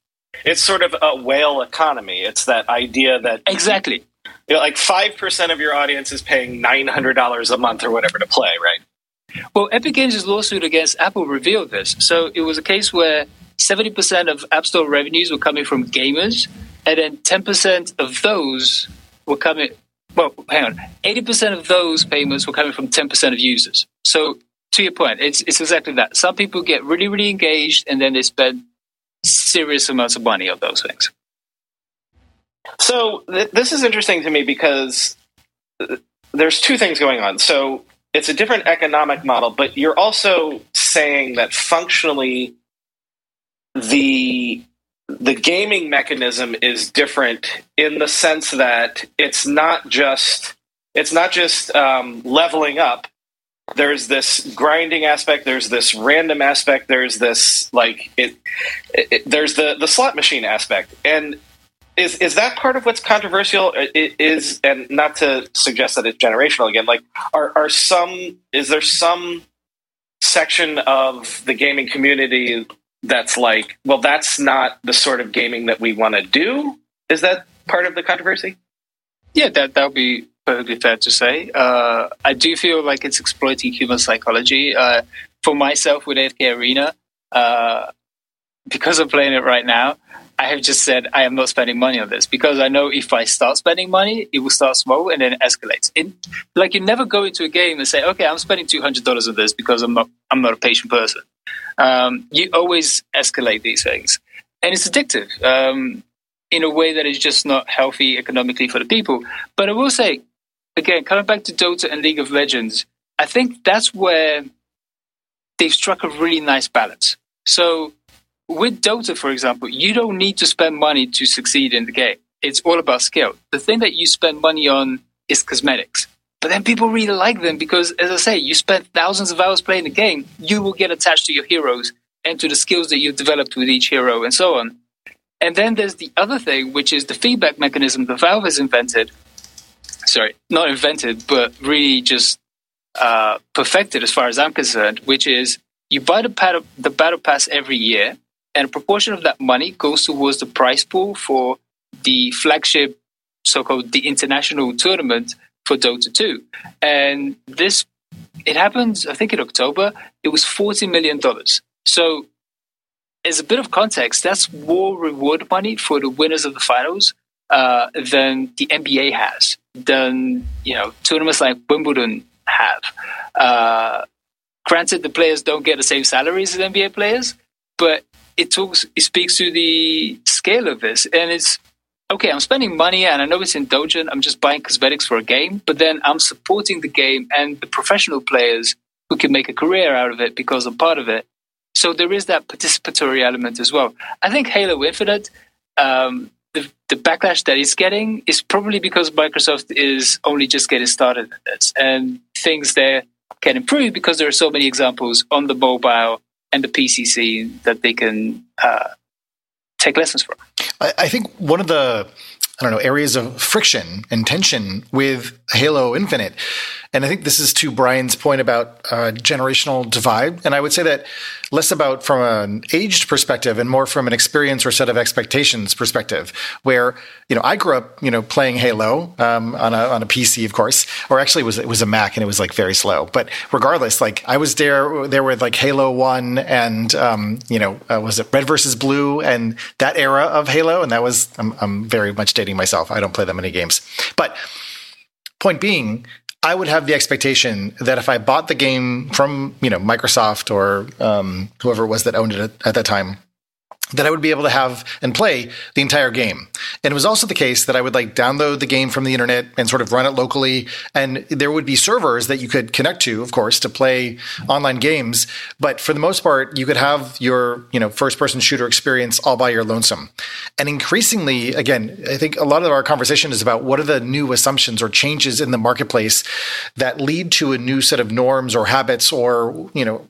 it's sort of a whale economy. It's that idea that exactly, you know, like five percent of your audience is paying nine hundred dollars a month or whatever to play, right? Well, Epic Games' lawsuit against Apple revealed this. So it was a case where 70% of App Store revenues were coming from gamers, and then 10% of those were coming. Well, hang on. 80% of those payments were coming from 10% of users. So, to your point, it's, it's exactly that. Some people get really, really engaged, and then they spend serious amounts of money on those things. So, th- this is interesting to me because uh, there's two things going on. So, it's a different economic model, but you're also saying that functionally the the gaming mechanism is different in the sense that it's not just it's not just um, leveling up. There's this grinding aspect. There's this random aspect. There's this like it, it, There's the the slot machine aspect, and is is that part of what's controversial? Is, and not to suggest that it's generational again. Like, are are some? Is there some section of the gaming community that's like, well, that's not the sort of gaming that we want to do. Is that part of the controversy? Yeah, that that would be perfectly fair to say. Uh, I do feel like it's exploiting human psychology. Uh, for myself with AFK Arena, uh, because I'm playing it right now, I have just said I am not spending money on this because I know if I start spending money, it will start small and then it escalates. It, like you never go into a game and say, "Okay, I'm spending two hundred dollars on this because I'm not I'm not a patient person." Um, you always escalate these things, and it's addictive um, in a way that is just not healthy economically for the people. But I will say, again, coming back to Dota and League of Legends, I think that's where they've struck a really nice balance. So with Dota, for example, you don't need to spend money to succeed in the game. It's all about skill. The thing that you spend money on is cosmetics. But then people really like them because, as I say, you spend thousands of hours playing the game, you will get attached to your heroes and to the skills that you've developed with each hero and so on. And then there's the other thing, which is the feedback mechanism that Valve has invented. Sorry, not invented, but really just uh, perfected as far as I'm concerned, which is you buy the, the battle pass every year, and a proportion of that money goes towards the prize pool for the flagship, so-called the international tournament for Dota 2. And this, it happened, I think, in October. It was forty million dollars. So, as a bit of context, that's more reward money for the winners of the finals uh, than the NBA has, than you know tournaments like Wimbledon have. Uh, granted, the players don't get the same salaries as NBA players, but it talks, it speaks to the scale of this, and it's okay. I'm spending money, and I know it's indulgent. I'm just buying cosmetics for a game, but then I'm supporting the game and the professional players who can make a career out of it because I'm part of it. So there is that participatory element as well. I think Halo Infinite, um, the, the backlash that it's getting is probably because Microsoft is only just getting started at this, and things there can improve because there are so many examples on the mobile and the PCC that they can uh, take lessons from. I, I think one of the I don't know areas of friction and tension with Halo Infinite and I think this is to Brian's point about uh, generational divide. And I would say that less about from an aged perspective and more from an experience or set of expectations perspective, where, you know, I grew up, you know, playing Halo um, on, a, on a PC, of course, or actually it was, it was a Mac and it was like very slow. But regardless, like I was there, there with like Halo 1 and, um, you know, uh, was it Red versus Blue and that era of Halo? And that was, I'm, I'm very much dating myself. I don't play that many games. But point being, I would have the expectation that if I bought the game from you know Microsoft or um, whoever it was that owned it at that time, that I would be able to have and play the entire game. And it was also the case that I would like download the game from the internet and sort of run it locally. And there would be servers that you could connect to, of course, to play online games. But for the most part, you could have your, you know, first person shooter experience all by your lonesome. And increasingly, again, I think a lot of our conversation is about what are the new assumptions or changes in the marketplace that lead to a new set of norms or habits or, you know,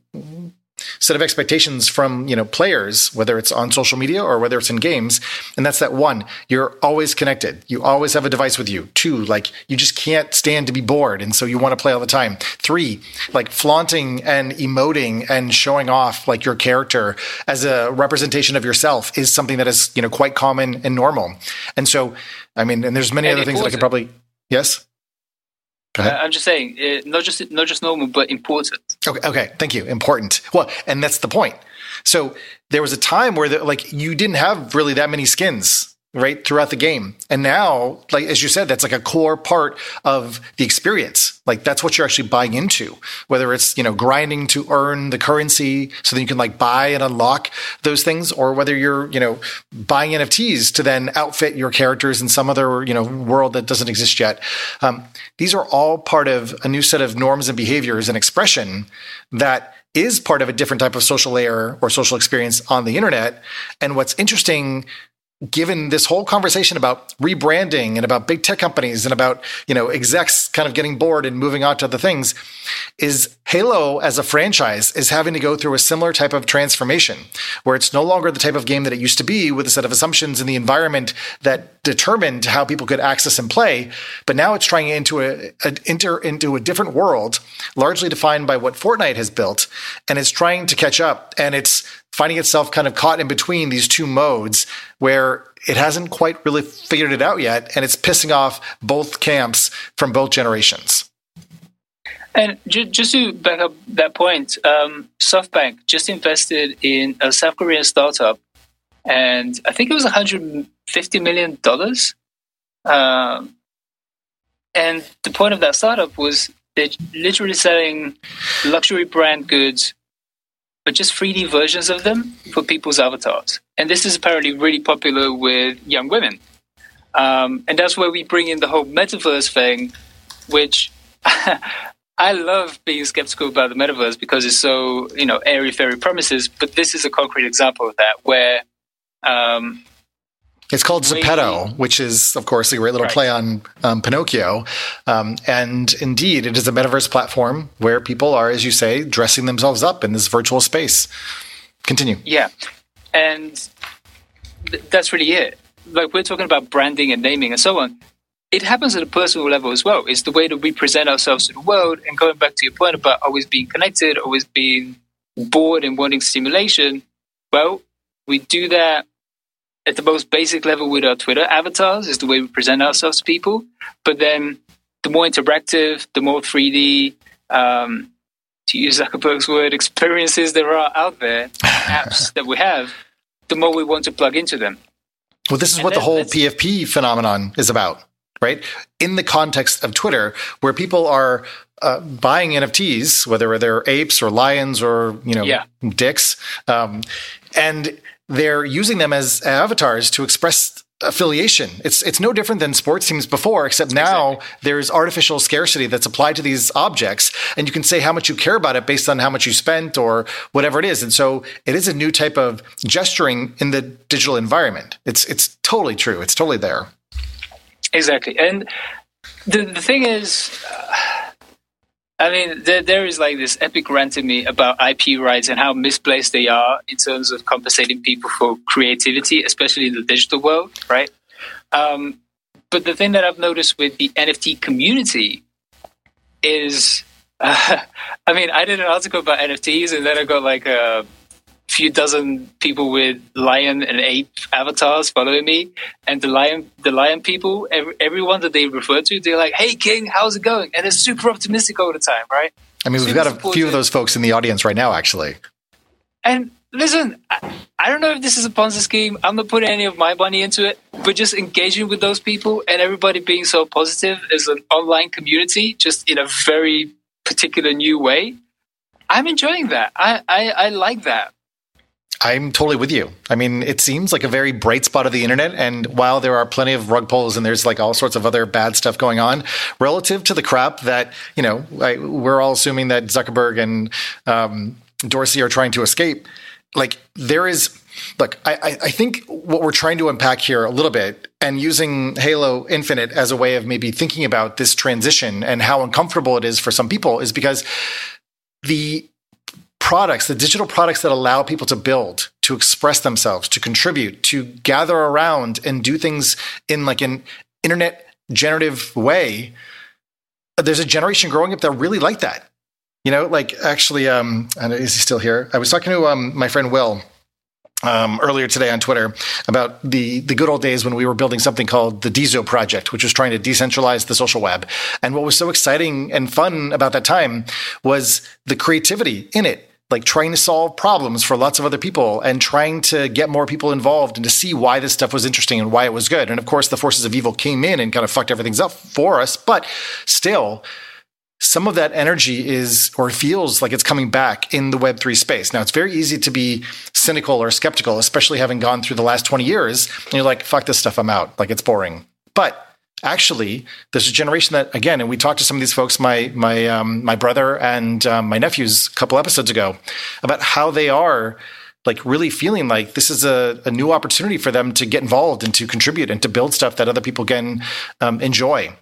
set of expectations from you know players whether it's on social media or whether it's in games. And that's that one you're always connected. You always have a device with you. Two like you just can't stand to be bored and so you want to play all the time. Three like flaunting and emoting and showing off like your character as a representation of yourself is something that is you know quite common and normal. And so i mean and there's many and other things that i could probably yes I'm just saying, uh, not just not just normal, but important. Okay, okay, thank you. Important. Well, and that's the point. So there was a time where the, like you didn't have really that many skins right throughout the game and now like as you said that's like a core part of the experience like that's what you're actually buying into whether it's you know grinding to earn the currency so that you can like buy and unlock those things or whether you're you know buying nfts to then outfit your characters in some other you know world that doesn't exist yet um, these are all part of a new set of norms and behaviors and expression that is part of a different type of social layer or social experience on the internet. And what's interesting given this whole conversation about rebranding and about big tech companies and about you know execs kind of getting bored and moving on to other things is halo as a franchise is having to go through a similar type of transformation where it's no longer the type of game that it used to be with a set of assumptions in the environment that determined how people could access and play but now it's trying into a, a enter into a different world largely defined by what fortnite has built and it's trying to catch up and it's finding itself kind of caught in between these two modes where it hasn't quite really figured it out yet and it's pissing off both camps from both generations. And just to back up that point um, softbank just invested in a south korean startup and i think it was 150 million dollars. Um, and the point of that startup was they're literally selling luxury brand goods but just 3D versions of them for people's avatars. And this is apparently really popular with young women. Um, and that's where we bring in the whole metaverse thing, which I love being skeptical about the metaverse because it's so, you know, airy fairy promises. But this is a concrete example of that where um, it's called Zepeto, which is, of course, a great little right. play on um, Pinocchio. Um, and indeed, it is a metaverse platform where people are, as you say, dressing themselves up in this virtual space. Continue. Yeah, and th- that's really it. Like we're talking about branding and naming and so on. It happens at a personal level as well. It's the way that we present ourselves to the world. And going back to your point about always being connected, always being bored and wanting stimulation, well, we do that at the most basic level with our Twitter avatars, is the way we present ourselves to people. But then the more interactive, the more 3D, um, to use Zuckerberg's word, experiences there are out there, apps that we have, the more we want to plug into them. Well, this is And what the whole PFP phenomenon is about, right? In the context of Twitter, where people are uh, buying NFTs, whether they're apes or lions or you know Yeah. dicks, um, and they're using them as avatars to express affiliation. It's it's no different than sports teams before, except now there's artificial scarcity that's applied to these objects, and you can say how much you care about it based on how much you spent or whatever it is. And so it is a new type of gesturing in the digital environment. It's it's totally true. It's totally there. Exactly. And the, the thing is, uh, I mean, there, there is like this epic rant in me about IP rights and how misplaced they are in terms of compensating people for creativity, especially in the digital world, right? Um, but the thing that I've noticed with the NFT community is, uh, I mean, I did an article about NFTs and then I got like a few dozen people with lion and ape avatars following me. And the lion the lion people every, everyone that they refer to they're like hey king how's it going? And they're super optimistic all the time right? I mean, we've Super got a few of those folks in the audience right now, actually. and listen I, I don't know if this is a ponzi scheme. I'm not putting any of my money into it but just engaging with those people and everybody being so positive as an online community just in a very particular new way i'm enjoying that. I i, I like that I'm totally with you. I mean, it seems like a very bright spot of the internet. And while there are plenty of rug pulls and there's like all sorts of other bad stuff going on, relative to the crap that, you know, I, we're all assuming that Zuckerberg and um, Dorsey are trying to escape, like there is, look, I, I I think what we're trying to unpack here a little bit and using Halo Infinite as a way of maybe thinking about this transition and how uncomfortable it is for some people is because the products, the digital products that allow people to build, to express themselves, to contribute, to gather around and do things in like an internet generative way. There's a generation growing up that really like that. You know, like actually, um, is he still here? I was talking to um, my friend Will um, earlier today on Twitter about the the good old days when we were building something called the DiSo project, which was trying to decentralize the social web. And what was so exciting and fun about that time was the creativity in it. Like trying to solve problems for lots of other people and trying to get more people involved and to see why this stuff was interesting and why it was good. And of course, the forces of evil came in and kind of fucked everything up for us. But still, some of that energy is or feels like it's coming back in the Web3 space. Now, it's very easy to be cynical or skeptical, especially having gone through the last 20 years. And you're like, fuck this stuff, I'm out. Like, it's boring. But actually, there's a generation that, again, and we talked to some of these folks, my, my, um, my brother and um, my nephews a couple episodes ago, about how they are like really feeling like this is a, a new opportunity for them to get involved and to contribute and to build stuff that other people can um, enjoy.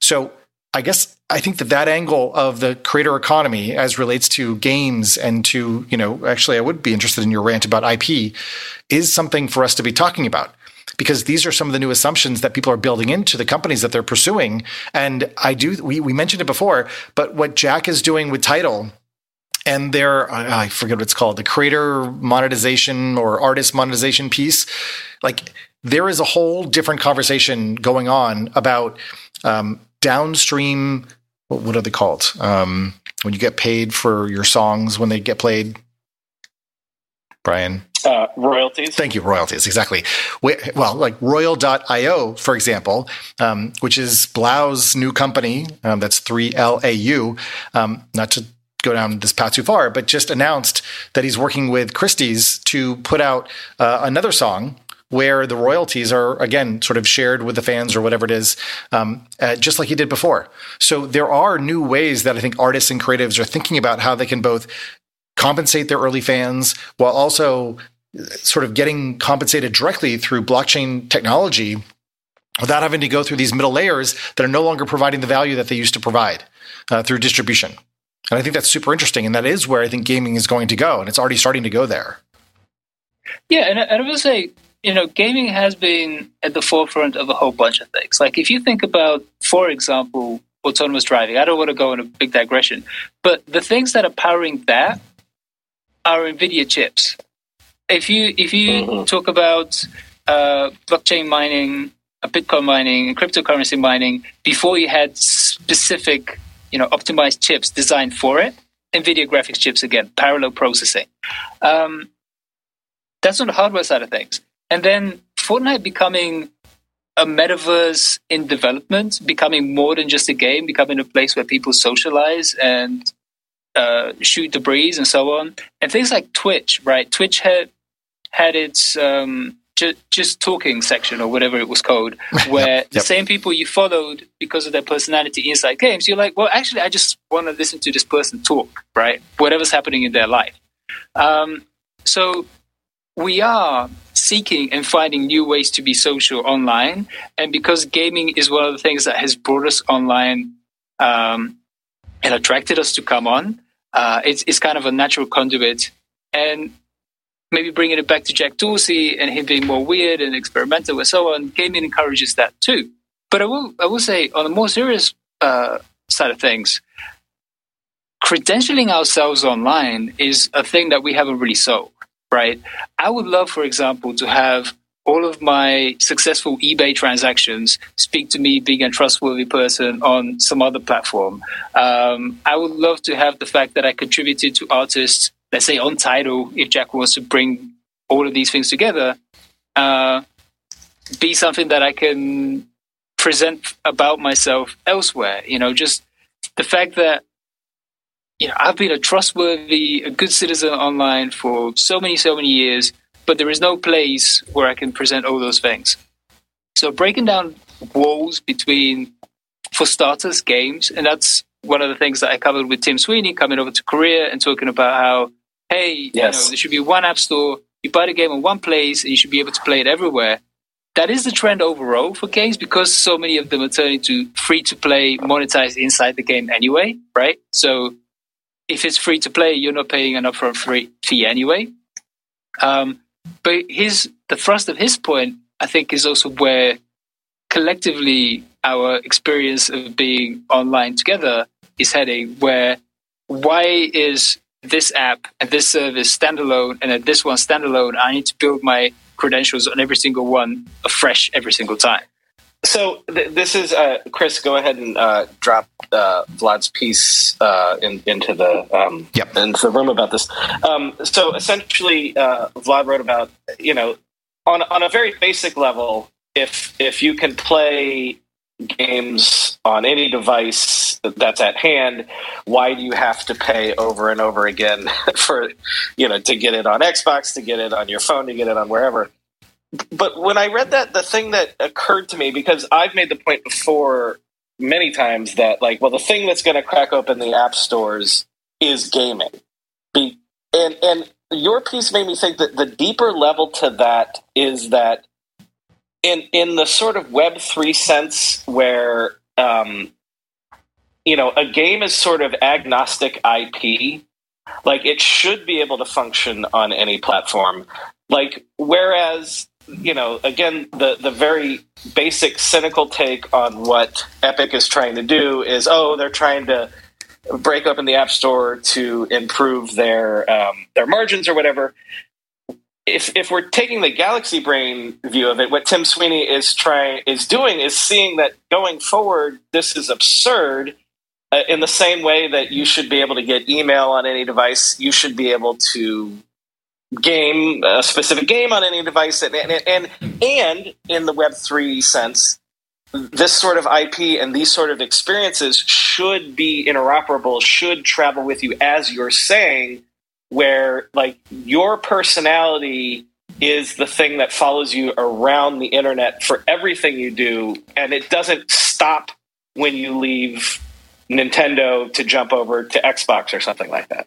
So I guess I think that that angle of the creator economy as relates to games and to, you know, actually I would be interested in your rant about IP is something for us to be talking about because these are some of the new assumptions that people are building into the companies that they're pursuing. And I do, we, we mentioned it before, but what Jack is doing with Tidal and their, I forget what it's called, the creator monetization or artist monetization piece, like there is a whole different conversation going on about um, downstream. What, are they called? Um, when you get paid for your songs when they get played. Brian. Uh, royalties. Thank you, royalties. Exactly. We- Well, like Royal.io, for example, um, which is Blau's new company. Um, that's 3LAU. Um, not to go down this path too far, but just announced that he's working with Christie's to put out uh, another song where the royalties are again sort of shared with the fans or whatever it is, um, uh, just like he did before. So there are new ways that I think artists and creatives are thinking about how they can both compensate their early fans while also sort of getting compensated directly through blockchain technology without having to go through these middle layers that are no longer providing the value that they used to provide uh, through distribution. And I think that's super interesting. And that is where I think gaming is going to go. And it's already starting to go there. Yeah, and, and I would say, you know, gaming has been at the forefront of a whole bunch of things. Like if you think about, for example, autonomous driving, I don't want to go on a big digression, but the things that are powering that are NVIDIA chips. If you if you mm-hmm. talk about uh, blockchain mining, uh, Bitcoin mining, and cryptocurrency mining, before you had specific, you know, optimized chips designed for it, NVIDIA graphics chips again, parallel processing. Um, that's on the hardware side of things. And then Fortnite becoming a metaverse in development, becoming more than just a game, becoming a place where people socialize and uh, shoot the breeze and so on. And things like Twitch, right? Twitch had had its um, ju- just talking section or whatever it was called, where yep, the same people you followed because of their personality inside games, you're like, well, actually, I just want to listen to this person talk, right? Whatever's happening in their life. Um, so we are seeking and finding new ways to be social online. And because gaming is one of the things that has brought us online um, and attracted us to come on, uh, it's, it's kind of a natural conduit. And maybe bringing it back to Jack Dorsey and him being more weird and experimental and so on, gaming encourages that too. But I will, I will say, on a more serious uh, side of things, credentialing ourselves online is a thing that we haven't really solved right? I would love, for example, to have all of my successful eBay transactions speak to me being a trustworthy person on some other platform. Um, I would love to have the fact that I contributed to artists, let's say on Tidal, if Jack wants to bring all of these things together, uh, be something that I can present about myself elsewhere. You know, just the fact that you know, I've been a trustworthy, a good citizen online for so many, so many years, but there is no place where I can present all those things. So breaking down walls between, for starters, games, and that's one of the things that I covered with Tim Sweeney coming over to Korea and talking about how, hey, yes. you know, there should be one app store. You buy the game in one place, and you should be able to play it everywhere. That is the trend overall for games because so many of them are turning to free to play, monetized inside the game anyway, right? So if it's free to play, you're not paying an upfront free fee anyway. Um, but his the thrust of his point, I think, is also where collectively our experience of being online together is heading. Where why is this app and this service standalone, and this one standalone? I need to build my credentials on every single one afresh every single time. So th- this is uh, Chris. Go ahead and uh, drop uh, Vlad's piece uh, in, into the um, yep. into the room about this. Um, so essentially, uh, Vlad wrote about you know on on a very basic level, if if you can play games on any device that's at hand, why do you have to pay over and over again for you know to get it on Xbox, to get it on your phone, to get it on wherever? But when I read that, the thing that occurred to me because I've made the point before many times that like, well, the thing that's going to crack open the app stores is gaming. Be, and and your piece made me think that the deeper level to that is that in in the sort of Web three sense where um, you know a game is sort of agnostic IP. Like it should be able to function on any platform. Like whereas you know, again, the the very basic cynical take on what Epic is trying to do is, oh, they're trying to break open the App Store to improve their um, their margins or whatever. If if we're taking the Galaxy Brain view of it, what Tim Sweeney is trying is doing is seeing that going forward, this is absurd. Uh, in the same way that you should be able to get email on any device, you should be able to game, a specific game on any device, and and and, and in the Web three sense, this sort of IP and these sort of experiences should be interoperable, should travel with you as you're saying, where like your personality is the thing that follows you around the internet for everything you do, and it doesn't stop when you leave Nintendo to jump over to Xbox or something like that.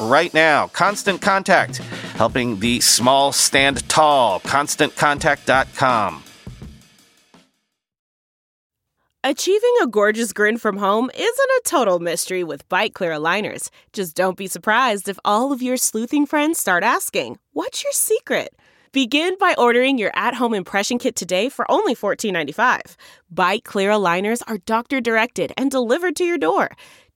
right now. Constant Contact, helping the small stand tall. ConstantContact.com. Achieving a gorgeous grin from home isn't a total mystery with Byte clear aligners. Just don't be surprised if all of your sleuthing friends start asking, What's your secret? Begin by ordering your at home impression kit today for only $14.95. Byte clear aligners are doctor directed and delivered to your door.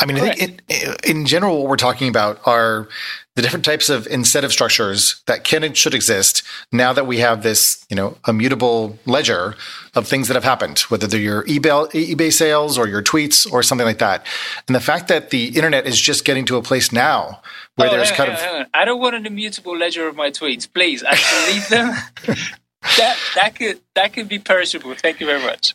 I mean, I think in, in general, what we're talking about are the different types of incentive structures that can and should exist now that we have this, you know, immutable ledger of things that have happened, whether they're your eBay, eBay sales or your tweets or something like that. And the fact that the internet is just getting to a place now where Oh, there's kind of. I don't want an immutable ledger of my tweets. Please, I can delete them. that that could that could be perishable. Thank you very much.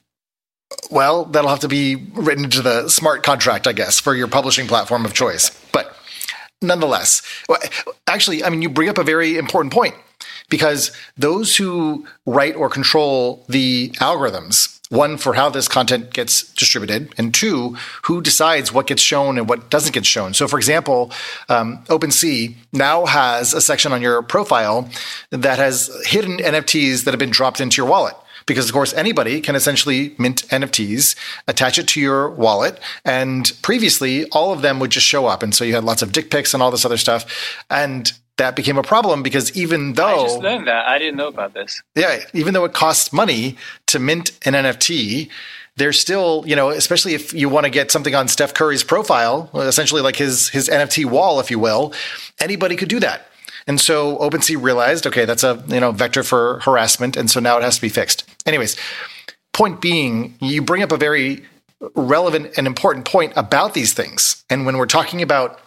Well, that'll have to be written into the smart contract, I guess, for your publishing platform of choice. But nonetheless, actually, I mean, you bring up a very important point because those who write or control the algorithms, one, for how this content gets distributed, and two, who decides what gets shown and what doesn't get shown. So, for example, um, OpenSea now has a section on your profile that has hidden NFTs that have been dropped into your wallet because of course anybody can essentially mint NFTs, attach it to your wallet, and previously all of them would just show up, and so you had lots of dick pics and all this other stuff, and that became a problem because even though I just learned that. I didn't know about this. yeah, even though it costs money to mint an NFT, there's still, you know, especially if you want to get something on Steph Curry's profile, essentially like his his NFT wall, if you will, anybody could do that. And so OpenSea realized, okay, that's a you know vector for harassment, and so now it has to be fixed. Anyways, point being, you bring up a very relevant and important point about these things. And when we're talking about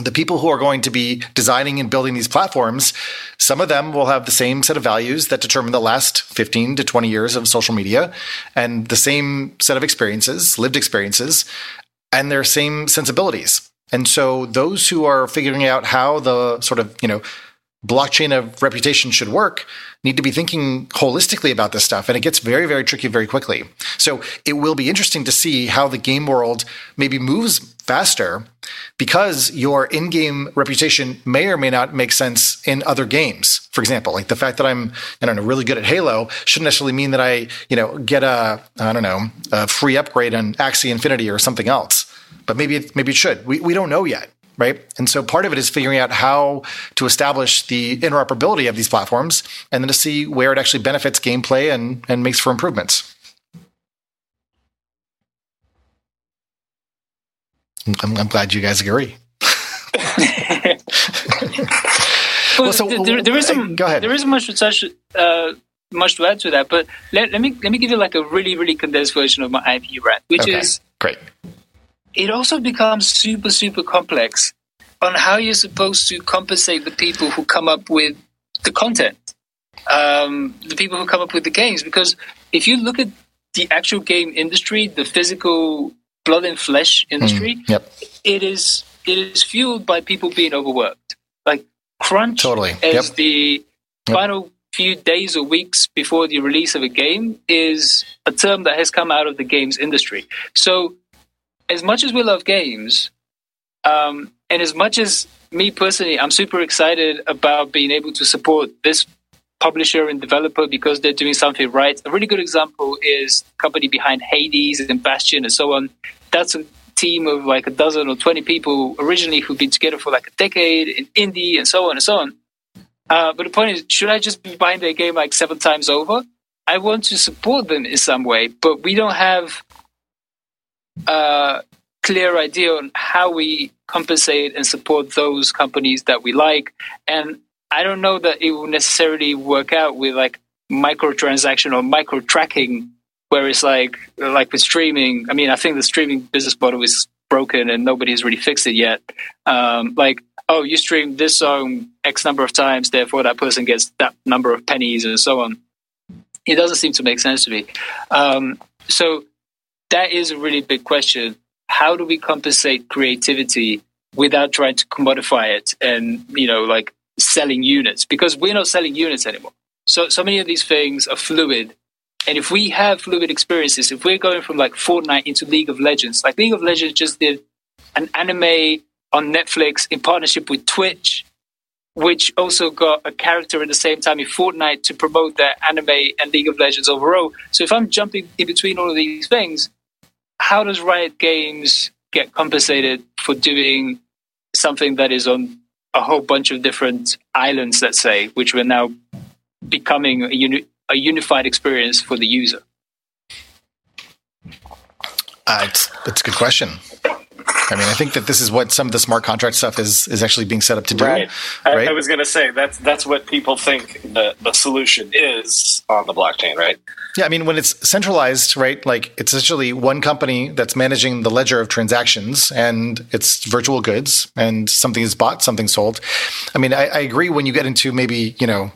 the people who are going to be designing and building these platforms, some of them will have the same set of values that determine the last 15 to 20 years of social media and the same set of experiences, lived experiences, and their same sensibilities. And so those who are figuring out how the sort of, you know, blockchain of reputation should work need to be thinking holistically about this stuff and it gets very very tricky very quickly. So it will be interesting to see how the game world maybe moves faster because your in-game reputation may or may not make sense in other games. For example like the fact that i'm i don't know really good at halo shouldn't necessarily mean that i you know get a i don't know a free upgrade on axie infinity or something else but maybe it, maybe it should we, we don't know yet right? And so part of it is figuring out how to establish the interoperability of these platforms and then to see where it actually benefits gameplay and, and makes for improvements. I'm, I'm glad you guys agree. Well, so- there, there isn't. go ahead. There isn't much to touch, uh, much to add to that. But let, let me let me give you like a really really condensed version of my IP rant, which Okay, is great. It also becomes super super complex on how you're supposed to compensate the people who come up with the content, um, the people who come up with the games. Because if you look at the actual game industry, the physical blood and flesh industry, Yep, it is it is fueled by people being overworked. Like crunch Totally. as Yep. the Yep. final few days or weeks before the release of a game is a term that has come out of the games industry. So, as much as we love games, um, and as much as me personally, I'm super excited about being able to support this publisher and developer because they're doing something right. A really good example is company behind Hades and Bastion and so on. That's a team of like a dozen or 20 people originally who've been together for like a decade in indie and so on and so on. Uh, but the point is, should I just be buying their game like seven times over? I want to support them in some way, but we don't have a clear idea on how we compensate and support those companies that we like. And I don't know that it will necessarily work out with like microtransaction or micro tracking, where it's like like with streaming. I mean, I think the streaming business model is broken and nobody's really fixed it yet. Um, like, oh, you stream this song X number of times, therefore that person gets that number of pennies and so on. It doesn't seem to make sense to me. Um, so that is a really big question. How do we compensate creativity without trying to commodify it and, you know, like selling units? Because we're not selling units anymore. So, so many of these things are fluid and if we have fluid experiences, if we're going from like Fortnite into League of Legends, like League of Legends just did an anime on Netflix in partnership with Twitch, which also got a character at the same time in Fortnite to promote their anime and League of Legends overall. So if I'm jumping in between all of these things, how does Riot Games get compensated for doing something that is on a whole bunch of different islands, let's say, which we're now becoming a, uni- a unified experience for the user? Uh, it's, it's a good question. I mean, I think that this is what some of the smart contract stuff is is actually being set up to do. Right. right? I, I, was going to say that's that's what people think the the solution is on the blockchain, right? Yeah, I mean, when it's centralized, right? Like it's essentially one company that's managing the ledger of transactions, and it's virtual goods, and something is bought, something sold. I mean, I, I agree when you get into maybe you know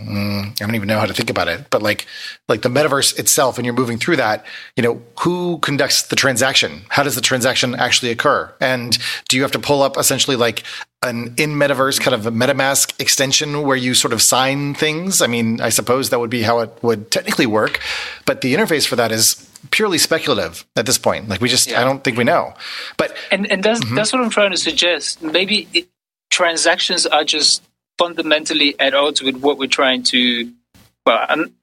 Mm, I don't even know how to think about it, but like, like the metaverse itself, and you're moving through that, you know, who conducts the transaction? How does the transaction actually occur? And do you have to pull up essentially like an in metaverse kind of a MetaMask extension where you sort of sign things? I mean, I suppose that would be how it would technically work, but the interface for that is purely speculative at this point. Like we just, yeah. I don't think we know. But and and that's mm-hmm. that's what I'm trying to suggest. Maybe it, transactions are just fundamentally at odds with what we're trying to. Well, I'm,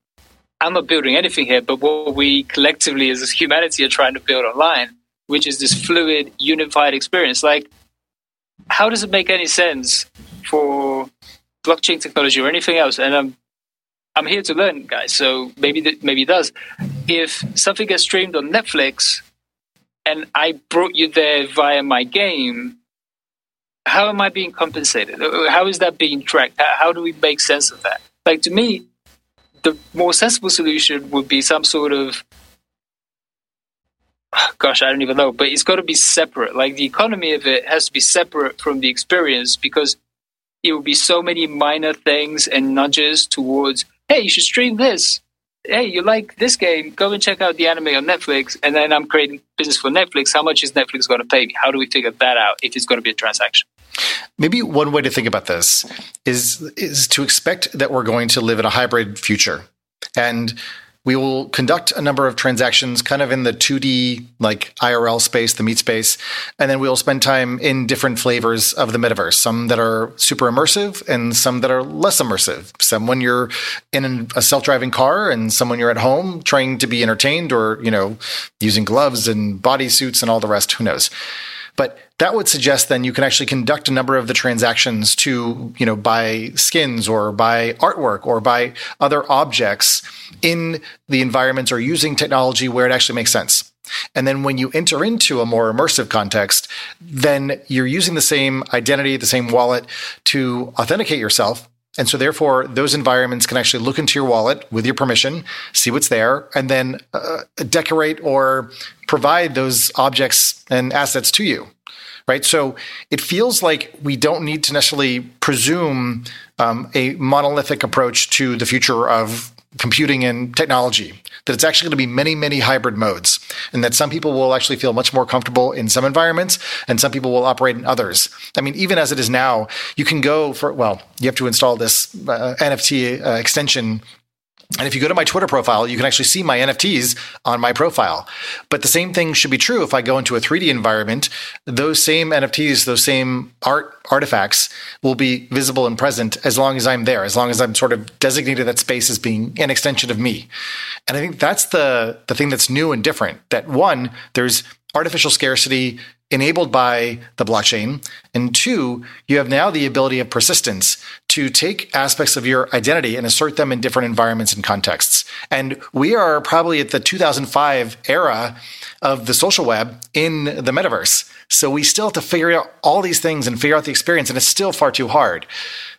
I'm not building anything here, but what we collectively as humanity are trying to build online, which is this fluid, unified experience. Like, how does it make any sense for blockchain technology or anything else? And I'm I'm here to learn, guys. So maybe maybe it does. If something gets streamed on Netflix, and I brought you there via my game, how am I being compensated? Uh, how is that being tracked? How do we make sense of that? Like to me, the more sensible solution would be some sort of gosh, I don't even know, but it's got to be separate. Like the economy of it has to be separate from the experience because it will be so many minor things and nudges towards, hey, you should stream this hey, you like this game? Go and check out the anime on Netflix. And then I'm creating business for Netflix. How much is Netflix going to pay me? How do we figure that out if it's going to be a transaction? Maybe one way to think about this is is to expect that we're going to live in a hybrid future. And we will conduct a number of transactions kind of in the 2D, like IRL space, the meat space. And then we'll spend time in different flavors of the metaverse, some that are super immersive and some that are less immersive. Some when you're in a self driving car and some when you're at home trying to be entertained or, you know, using gloves and body suits and all the rest. Who knows? But that would suggest then you can actually conduct a number of the transactions to, you know, buy skins or buy artwork or buy other objects in the environments or using technology where it actually makes sense. And then when you enter into a more immersive context, then you're using the same identity, the same wallet to authenticate yourself. And so therefore those environments can actually look into your wallet with your permission, see what's there, and then uh, decorate or provide those objects and assets to you right? So it feels like we don't need to necessarily presume um, a monolithic approach to the future of computing and technology that it's actually going to be many, many hybrid modes, and that some people will actually feel much more comfortable in some environments, and some people will operate in others. I mean, even as it is now, you can go for well, you have to install this uh, NFT uh, extension and if you go to my Twitter profile, you can actually see my NFTs on my profile. But the same thing should be true if I go into a 3D environment. Those same NFTs, those same art artifacts will be visible and present as long as I'm there, as long as I'm sort of designated that space as being an extension of me. And I think that's the the thing that's new and different. That one, there's artificial scarcity enabled by the blockchain. And two, you have now the ability of persistence to take aspects of your identity and assert them in different environments and contexts. And we are probably at the 2005 era of the social web in the metaverse. So we still have to figure out all these things and figure out the experience, and it's still far too hard.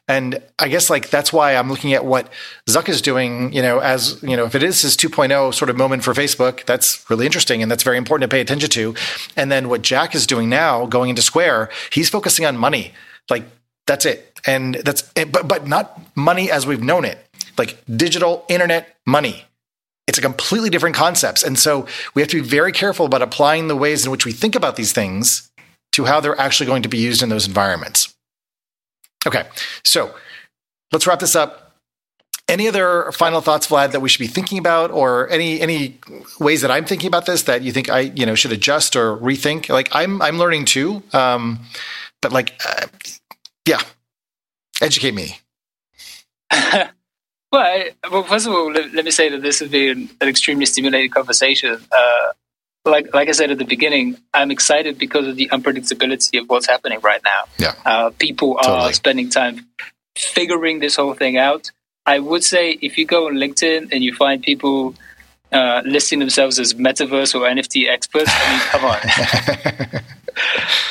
And I guess like that's why I'm looking at what Zuck is doing, you know, as, you know, if it is his 2.0 sort of moment for Facebook, that's really interesting and that's very important to pay attention to. And then what Jack is doing now going into Square, he's focusing on money. Like that's it. And that's but but not money as we've known it. Like digital internet money. It's a completely different concepts. And so we have to be very careful about applying the ways in which we think about these things to how they're actually going to be used in those environments. Okay, so let's wrap this up. Any other final thoughts, Vlad, that we should be thinking about, or any any ways that I'm thinking about this that you think I you know should adjust or rethink? Like I'm I'm learning too, um, but like uh, yeah, educate me. well, I, well, first of all, let, let, me say that this has been an extremely stimulating conversation. Uh, like like I said at the beginning, I'm excited because of the unpredictability of what's happening right now. Yeah, uh, people are spending time figuring this whole thing out. I would say if you go on LinkedIn and you find people uh, listing themselves as metaverse or NFT experts, I mean, come on.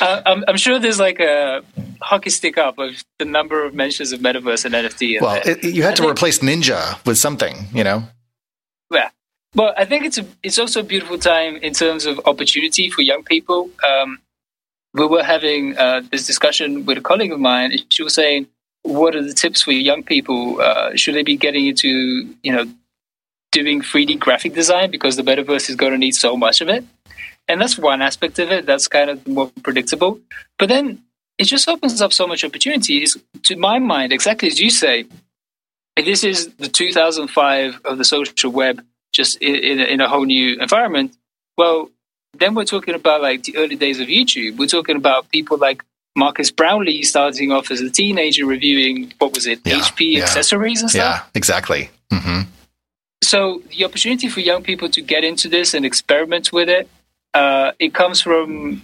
uh, I'm, I'm, sure there's like a hockey stick up of the number of mentions of metaverse and NFT. Well, it, you had I to think, replace Ninja with something, you know. Well, I think it's a, it's also a beautiful time in terms of opportunity for young people. Um, we were having uh, this discussion with a colleague of mine. She was saying, "What are the tips for young people? Uh, should they be getting into you know doing 3D graphic design because the metaverse is going to need so much of it?" And that's one aspect of it. That's kind of more predictable. But then it just opens up so much opportunities. To my mind, exactly as you say, this is the 2005 of the social web just in, in, in a whole new environment. Well, then we're talking about like the early days of YouTube. We're talking about people like Marques Brownlee starting off as a teenager reviewing what was it, yeah, HP yeah. accessories and stuff. Yeah, exactly. Mm-hmm. So the opportunity for young people to get into this and experiment with it, uh, it comes from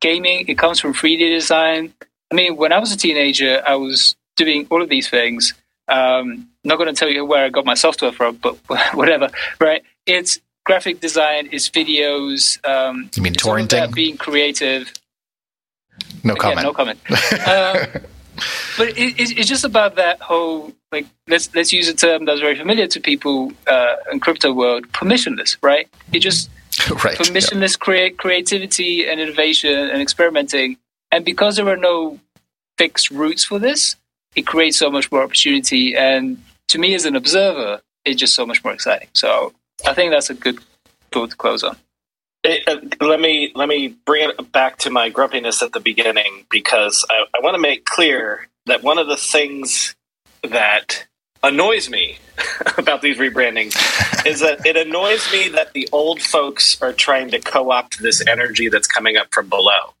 gaming. It comes from 3D design. I mean, when I was a teenager, I was doing all of these things. Um, not going to tell you where I got my software from, but whatever, right? It's graphic design, it's videos. Um, you mean torrenting? Being creative. No comment. no comment. uh, but it, it's just about that whole like let's let's use a term that's very familiar to people uh, in crypto world, permissionless, right? It just right, permissionless create creativity and innovation and experimenting, and because there are no fixed routes for this, it creates so much more opportunity. And to me, as an observer, it's just so much more exciting. So I think that's a good thought to close on. It, uh, let me let me bring it back to my grumpiness at the beginning because I, I want to make clear that one of the things that annoys me about these rebrandings is that it annoys me that the old folks are trying to co-opt this energy that's coming up from below.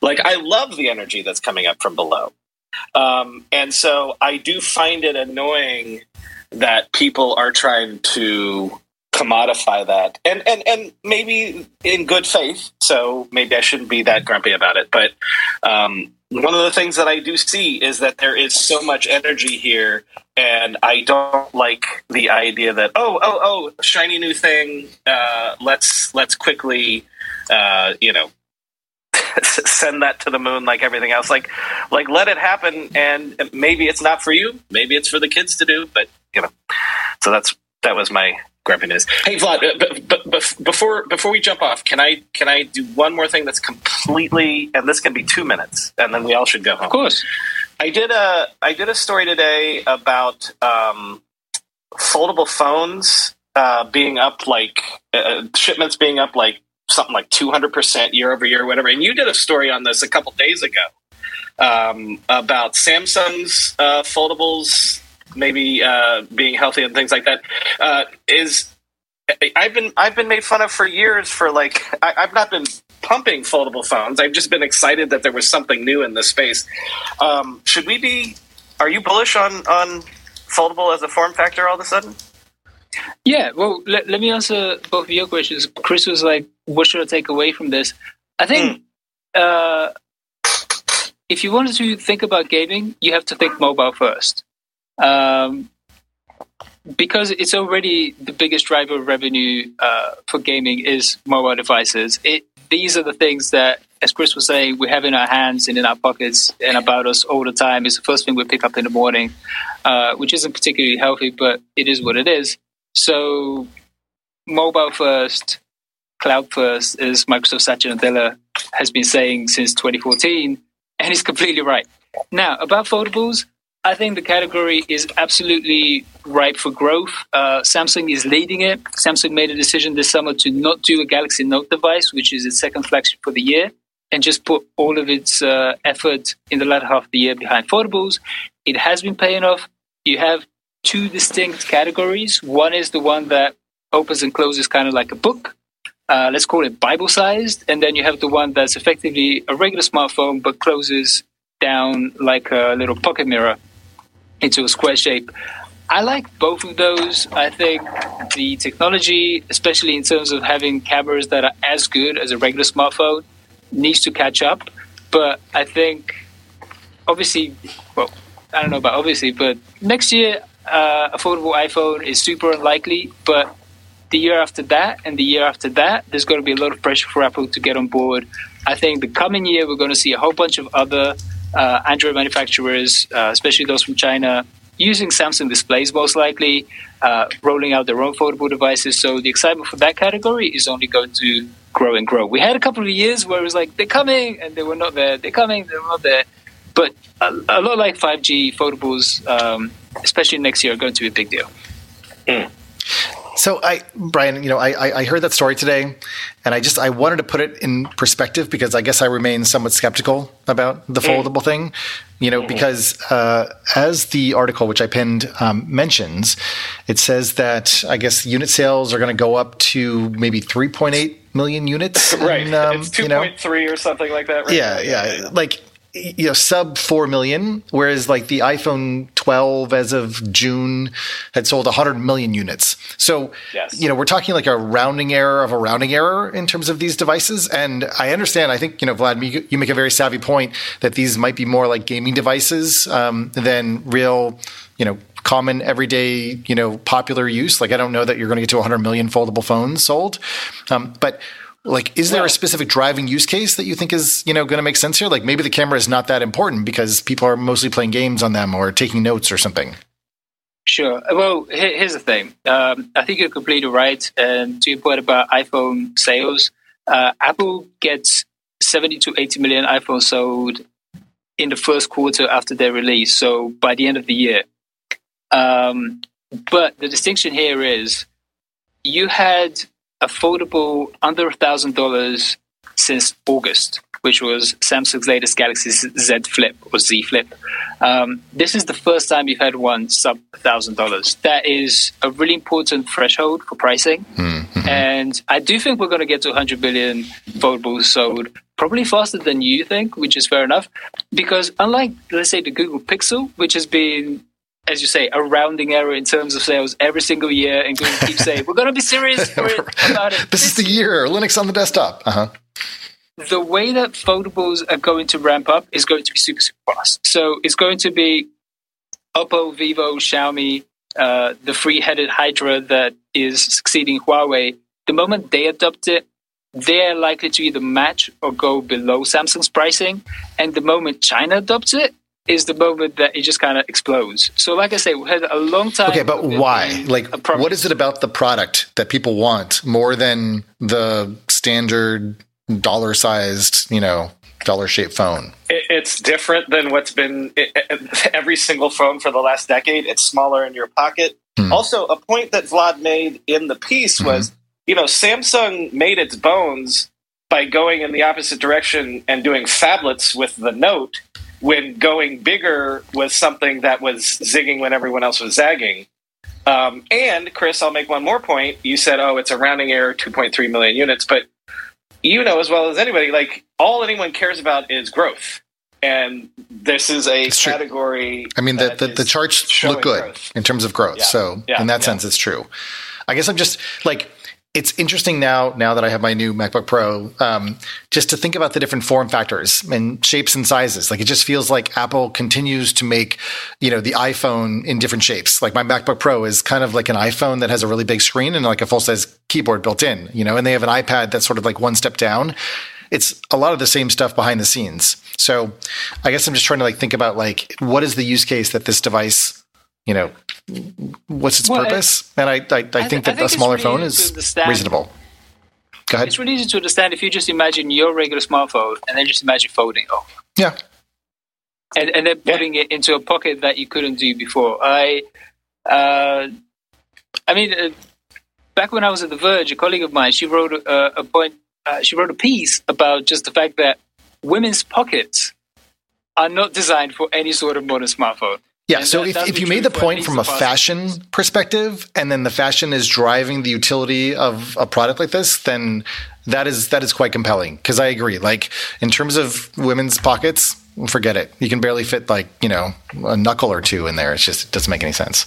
Like I love the energy that's coming up from below. Um, and so I do find it annoying that people are trying to commodify that. And and and maybe in good faith so maybe i shouldn't be that grumpy about it. But um, one of the things that i do see is that there is so much energy here and i don't like the idea that oh oh oh shiny new thing uh, let's let's quickly uh, you know send that to the moon like everything else. Like, like let it happen, and maybe it's not for you. Maybe it's for the kids to do. But you know, so that's that was my grumpiness. Hey Vlad, uh, but, but, before before we jump off, can I can I do one more thing that's completely and this can be two minutes, and then we all should go home. Of course. I did a I did a story today about um, foldable phones uh, being up like uh, shipments being up like something like 200% year over year, whatever. And you did a story on this a couple days ago um, about Samsung's uh, foldables maybe uh, being healthy and things like that. Uh, is I've been I've been made fun of for years for like I, I've not been pumping foldable phones. I've just been excited that there was something new in this space. Um, should we be? Are you bullish on on foldable as a form factor all of a sudden? Yeah, well, let, let me answer both of your questions. Chris was like, what should I take away from this? I think mm. uh, if you wanted to think about gaming, you have to think mobile first. Um, because it's already the biggest driver of revenue uh, for gaming is mobile devices. It, these are the things that, as Chris was saying, we have in our hands and in our pockets and about us all the time. It's the first thing we pick up in the morning, uh, which isn't particularly healthy, but it is what it is. So, mobile first, cloud first, as Microsoft Satya Nadella has been saying since 2014, and he's completely right. Now, about foldables, I think the category is absolutely ripe for growth. Uh, Samsung is leading it. Samsung made a decision this summer to not do a Galaxy Note device, which is its second flagship for the year, and just put all of its uh, effort in the latter half of the year behind foldables. It has been paying off. You have two distinct categories. One is the one that opens and closes kind of like a book. Uh, let's call it Bible sized. And then you have the one that's effectively a regular smartphone but closes down like a little pocket mirror into a square shape. I like both of those. I think the technology, especially in terms of having cameras that are as good as a regular smartphone, needs to catch up. But I think, obviously, well, I don't know about obviously, but next year uh, affordable iPhone is super unlikely, but the year after that and the year after that, there's going to be a lot of pressure for Apple to get on board. I think the coming year, we're going to see a whole bunch of other uh, Android manufacturers, uh, especially those from China, using Samsung displays most likely, uh, rolling out their own foldable devices. So the excitement for that category is only going to grow and grow. We had a couple of years where it was like, they're coming and they were not there, they're coming, they're not there. But a, a lot like 5G, foldables, um, especially next year, are going to be a big deal. Mm. So I, Brian, you know, I, I heard that story today, and I just I wanted to put it in perspective because I guess I remain somewhat skeptical about the mm. foldable mm. thing, you know, mm. because uh, as the article which I pinned um, mentions, it says that I guess unit sales are going to go up to maybe 3.8 million units. right, and, um, it's 2.3 you know, or something like that. Right yeah, yeah, yeah, like you know sub 4 million whereas like the iphone 12 as of june had sold 100 million units. So yes. you know we're talking like a rounding error of a rounding error in terms of these devices. And i understand i think you know vlad you make a very savvy point that these might be more like gaming devices um, than real you know common everyday you know popular use. Like i don't know that you're going to get to 100 million foldable phones sold. Um, but like, is there well, a specific driving use case that you think is, you know, going to make sense here? Like, maybe the camera is not that important because people are mostly playing games on them or taking notes or something. Sure. Well, here's the thing. Um, I think you're completely right. And to your point about iPhone sales, uh, Apple gets 70 to 80 million iPhones sold in the first quarter after their release. So by the end of the year. Um, but the distinction here is you had affordable under a thousand dollars since August, which was Samsung's latest Galaxy Z Flip or Z Flip. Um, this is the first time you've had one sub thousand dollars. That is a really important threshold for pricing, mm-hmm. and I do think we're going to get to 100 billion foldables sold probably faster than you think, which is fair enough. Because unlike let's say the Google Pixel, which has been as you say, a rounding error in terms of sales every single year, and going to keep saying we're going to be serious about it. this, is the year Linux on the desktop. Uh-huh. The way that foldables are going to ramp up is going to be super super fast. So it's going to be Oppo, Vivo, Xiaomi, uh, the three-headed Hydra that is succeeding Huawei. The moment they adopt it, they're likely to either match or go below Samsung's pricing. And the moment China adopts it, is the moment that it just kind of explodes. So, like I say, we had a long time. Okay, but why? Like, what is it about the product that people want more than the standard dollar sized, you know, dollar shaped phone. It's different than what's been it, it, every single phone for the last decade. It's smaller in your pocket. Hmm. Also, a point that Vlad made in the piece was, you know, Samsung made its bones by going in the opposite direction and doing phablets with the Note when going bigger was something that was zigging when everyone else was zagging. Um, and Chris, I'll make one more point. You said, "Oh, it's a rounding error, 2.3 million units," but you know as well as anybody, like all anyone cares about is growth, and this is a It's true. category. I mean, the, the, the charts look good growth. in terms of growth. Yeah. So Yeah. in that Yeah. sense, it's true. I guess I'm just like, it's interesting now, now that I have my new MacBook Pro, um, just to think about the different form factors and shapes and sizes. Like it just feels like Apple continues to make, you know, the iPhone in different shapes. Like my MacBook Pro is kind of like an iPhone that has a really big screen and like a full size keyboard built in, you know, and they have an iPad that's sort of like one step down. It's a lot of the same stuff behind the scenes. So I guess I'm just trying to like think about like what is the use case that this device, you know, what's its Well, purpose? and I, I, I, think I that a smaller really phone is reasonable. Go ahead. It's really easy to understand if you just imagine your regular smartphone and then just imagine folding it. Yeah. and, and then Yeah. putting it into a pocket that you couldn't do before. I, uh, I mean, uh, back when I was at The Verge, a colleague of mine, she wrote a, a point. Uh, she wrote a piece about just the fact that women's pockets are not designed for any sort of modern smartphone. Yeah. And So that- if, if you made the point from a past- fashion perspective, and then the fashion is driving the utility of a product like this, then that is that is quite compelling. Because I agree. Like in terms of women's pockets, forget it. You can barely fit like you know a knuckle or two in there. It's just it doesn't make any sense.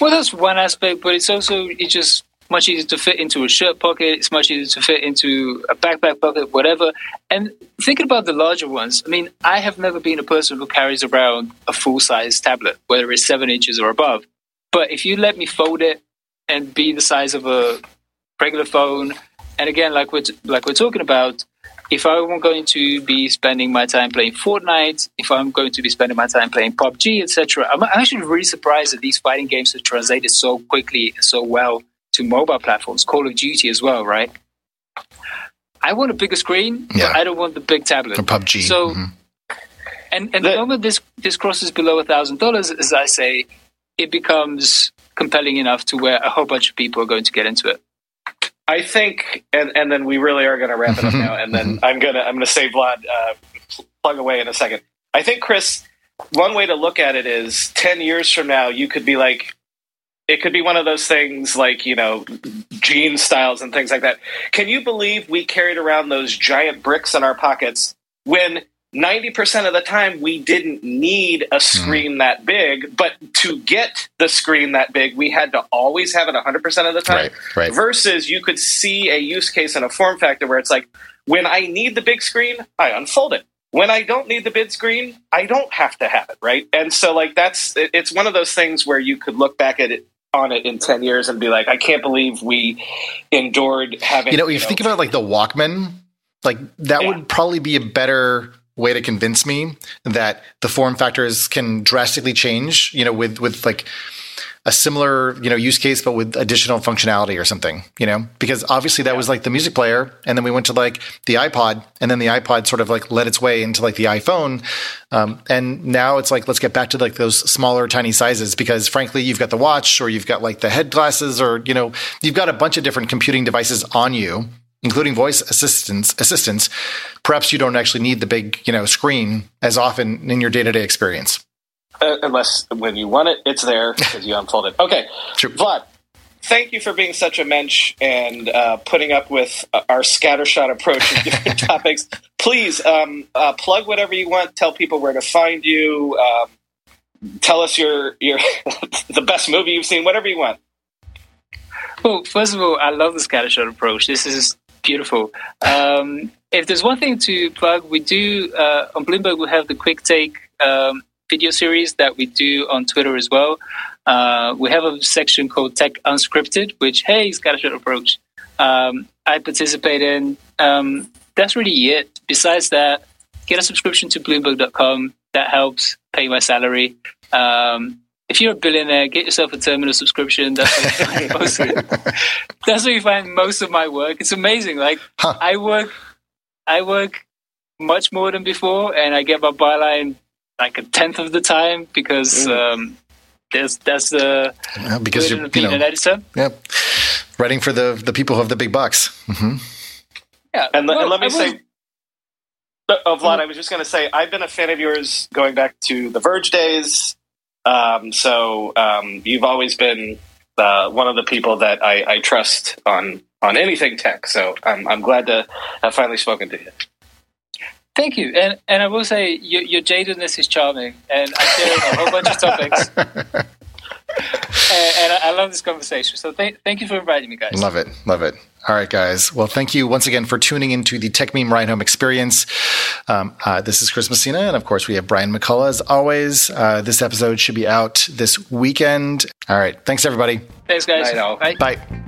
Well, that's one aspect, but it's also it's just much easier to fit into a shirt pocket. It's much easier to fit into a backpack pocket, whatever. And thinking about the larger ones, I mean, I have never been a person who carries around a full size tablet, whether it's seven inches or above. But if you let me fold it and be the size of a regular phone, and again, like we're t- like we're talking about, if I'm going to be spending my time playing Fortnite, if I'm going to be spending my time playing PUBG, etc., I'm actually really surprised that these fighting games have translated so quickly and so well to mobile platforms. Call of Duty as well, right? I want a bigger screen, Yeah. but I don't want the big tablet. Or PUBG. So, Mhm. and, and The- the moment this this crosses below a thousand dollars, as I say, it becomes compelling enough to where a whole bunch of people are going to get into it. I think, and, and then we really are going to wrap it up now, and then I'm gonna I'm gonna say Vlad uh, plug away in a second. I think Chris, one way to look at it is ten years from now, you could be like, it could be one of those things like you know, jean styles and things like that. Can you believe we carried around those giant bricks in our pockets when? 90% of the time we didn't need a hmm. screen that big, but to get the screen that big, we had to always have it 100% of the time right, right. versus you could see a use case in a form factor where it's like when i need the big screen i unfold it when i don't need the big screen i don't have to have it right and so like that's it's one of those things where you could look back at it on it in 10 years and be like i can't believe we endured having You know, if you think about like the Walkman, like that Yeah. would probably be a better way to convince me that the form factors can drastically change, you know, with with like a similar, you know, use case but with additional functionality or something, you know? Because obviously that was like the music player and then we went to like the iPod and then the iPod sort of like led its way into like the iPhone. Um, and now it's like let's get back to like those smaller tiny sizes because frankly you've got the watch or you've got like the head glasses or you know you've got a bunch of different computing devices on you including voice assistants assistants perhaps you don't actually need the big you know screen as often in your day-to-day experience uh, unless when you want it it's there because you unfold it okay True. vlad thank you for being such a mensch and uh, putting up with uh, our scattershot approach of different topics. Please um, uh, plug whatever you want. Tell people where to find you. Um, tell us your your the best movie you've seen. Whatever you want. Well, first of all, I love the scattershot approach. This is beautiful. Um, if there's one thing to plug, we do uh, on Bloomberg. We have the quick take um, video series that we do on Twitter as well. Uh, we have a section called Tech Unscripted, which hey, scattershot approach. Um, I participate in. Um, that's really it. Besides that, get a subscription to Bloomberg.com. That helps pay my salary. Um, if you're a billionaire, get yourself a terminal subscription. That's where you find most of. That's where you find most of my work. It's amazing. Like Huh. I work I work much more than before, and I get my byline like a tenth of the time because um, there's that's the Yeah, because you're, of you know, an editor. yep, writing for the the people who have the big bucks. hmm Yeah, And, well, and let me was- say, oh, Vlad, I was just going to say, I've been a fan of yours going back to the Verge days. Um, so um, you've always been uh, one of the people that I, I trust on on anything tech. So I'm, I'm glad to have finally spoken to you. Thank you, and and I will say your, your jadedness is charming, and I share a whole bunch of topics, and, and I, I love this conversation. So thank thank you for inviting me, guys. Love it. Love it. All right, guys. Well, thank you once again for tuning into the Techmeme Ride Home experience. Um, uh, this is Chris Messina, and of course, we have Brian McCullough as always. Uh, this episode should be out this weekend. All right. Thanks, everybody. Thanks, guys. I. Bye. Bye.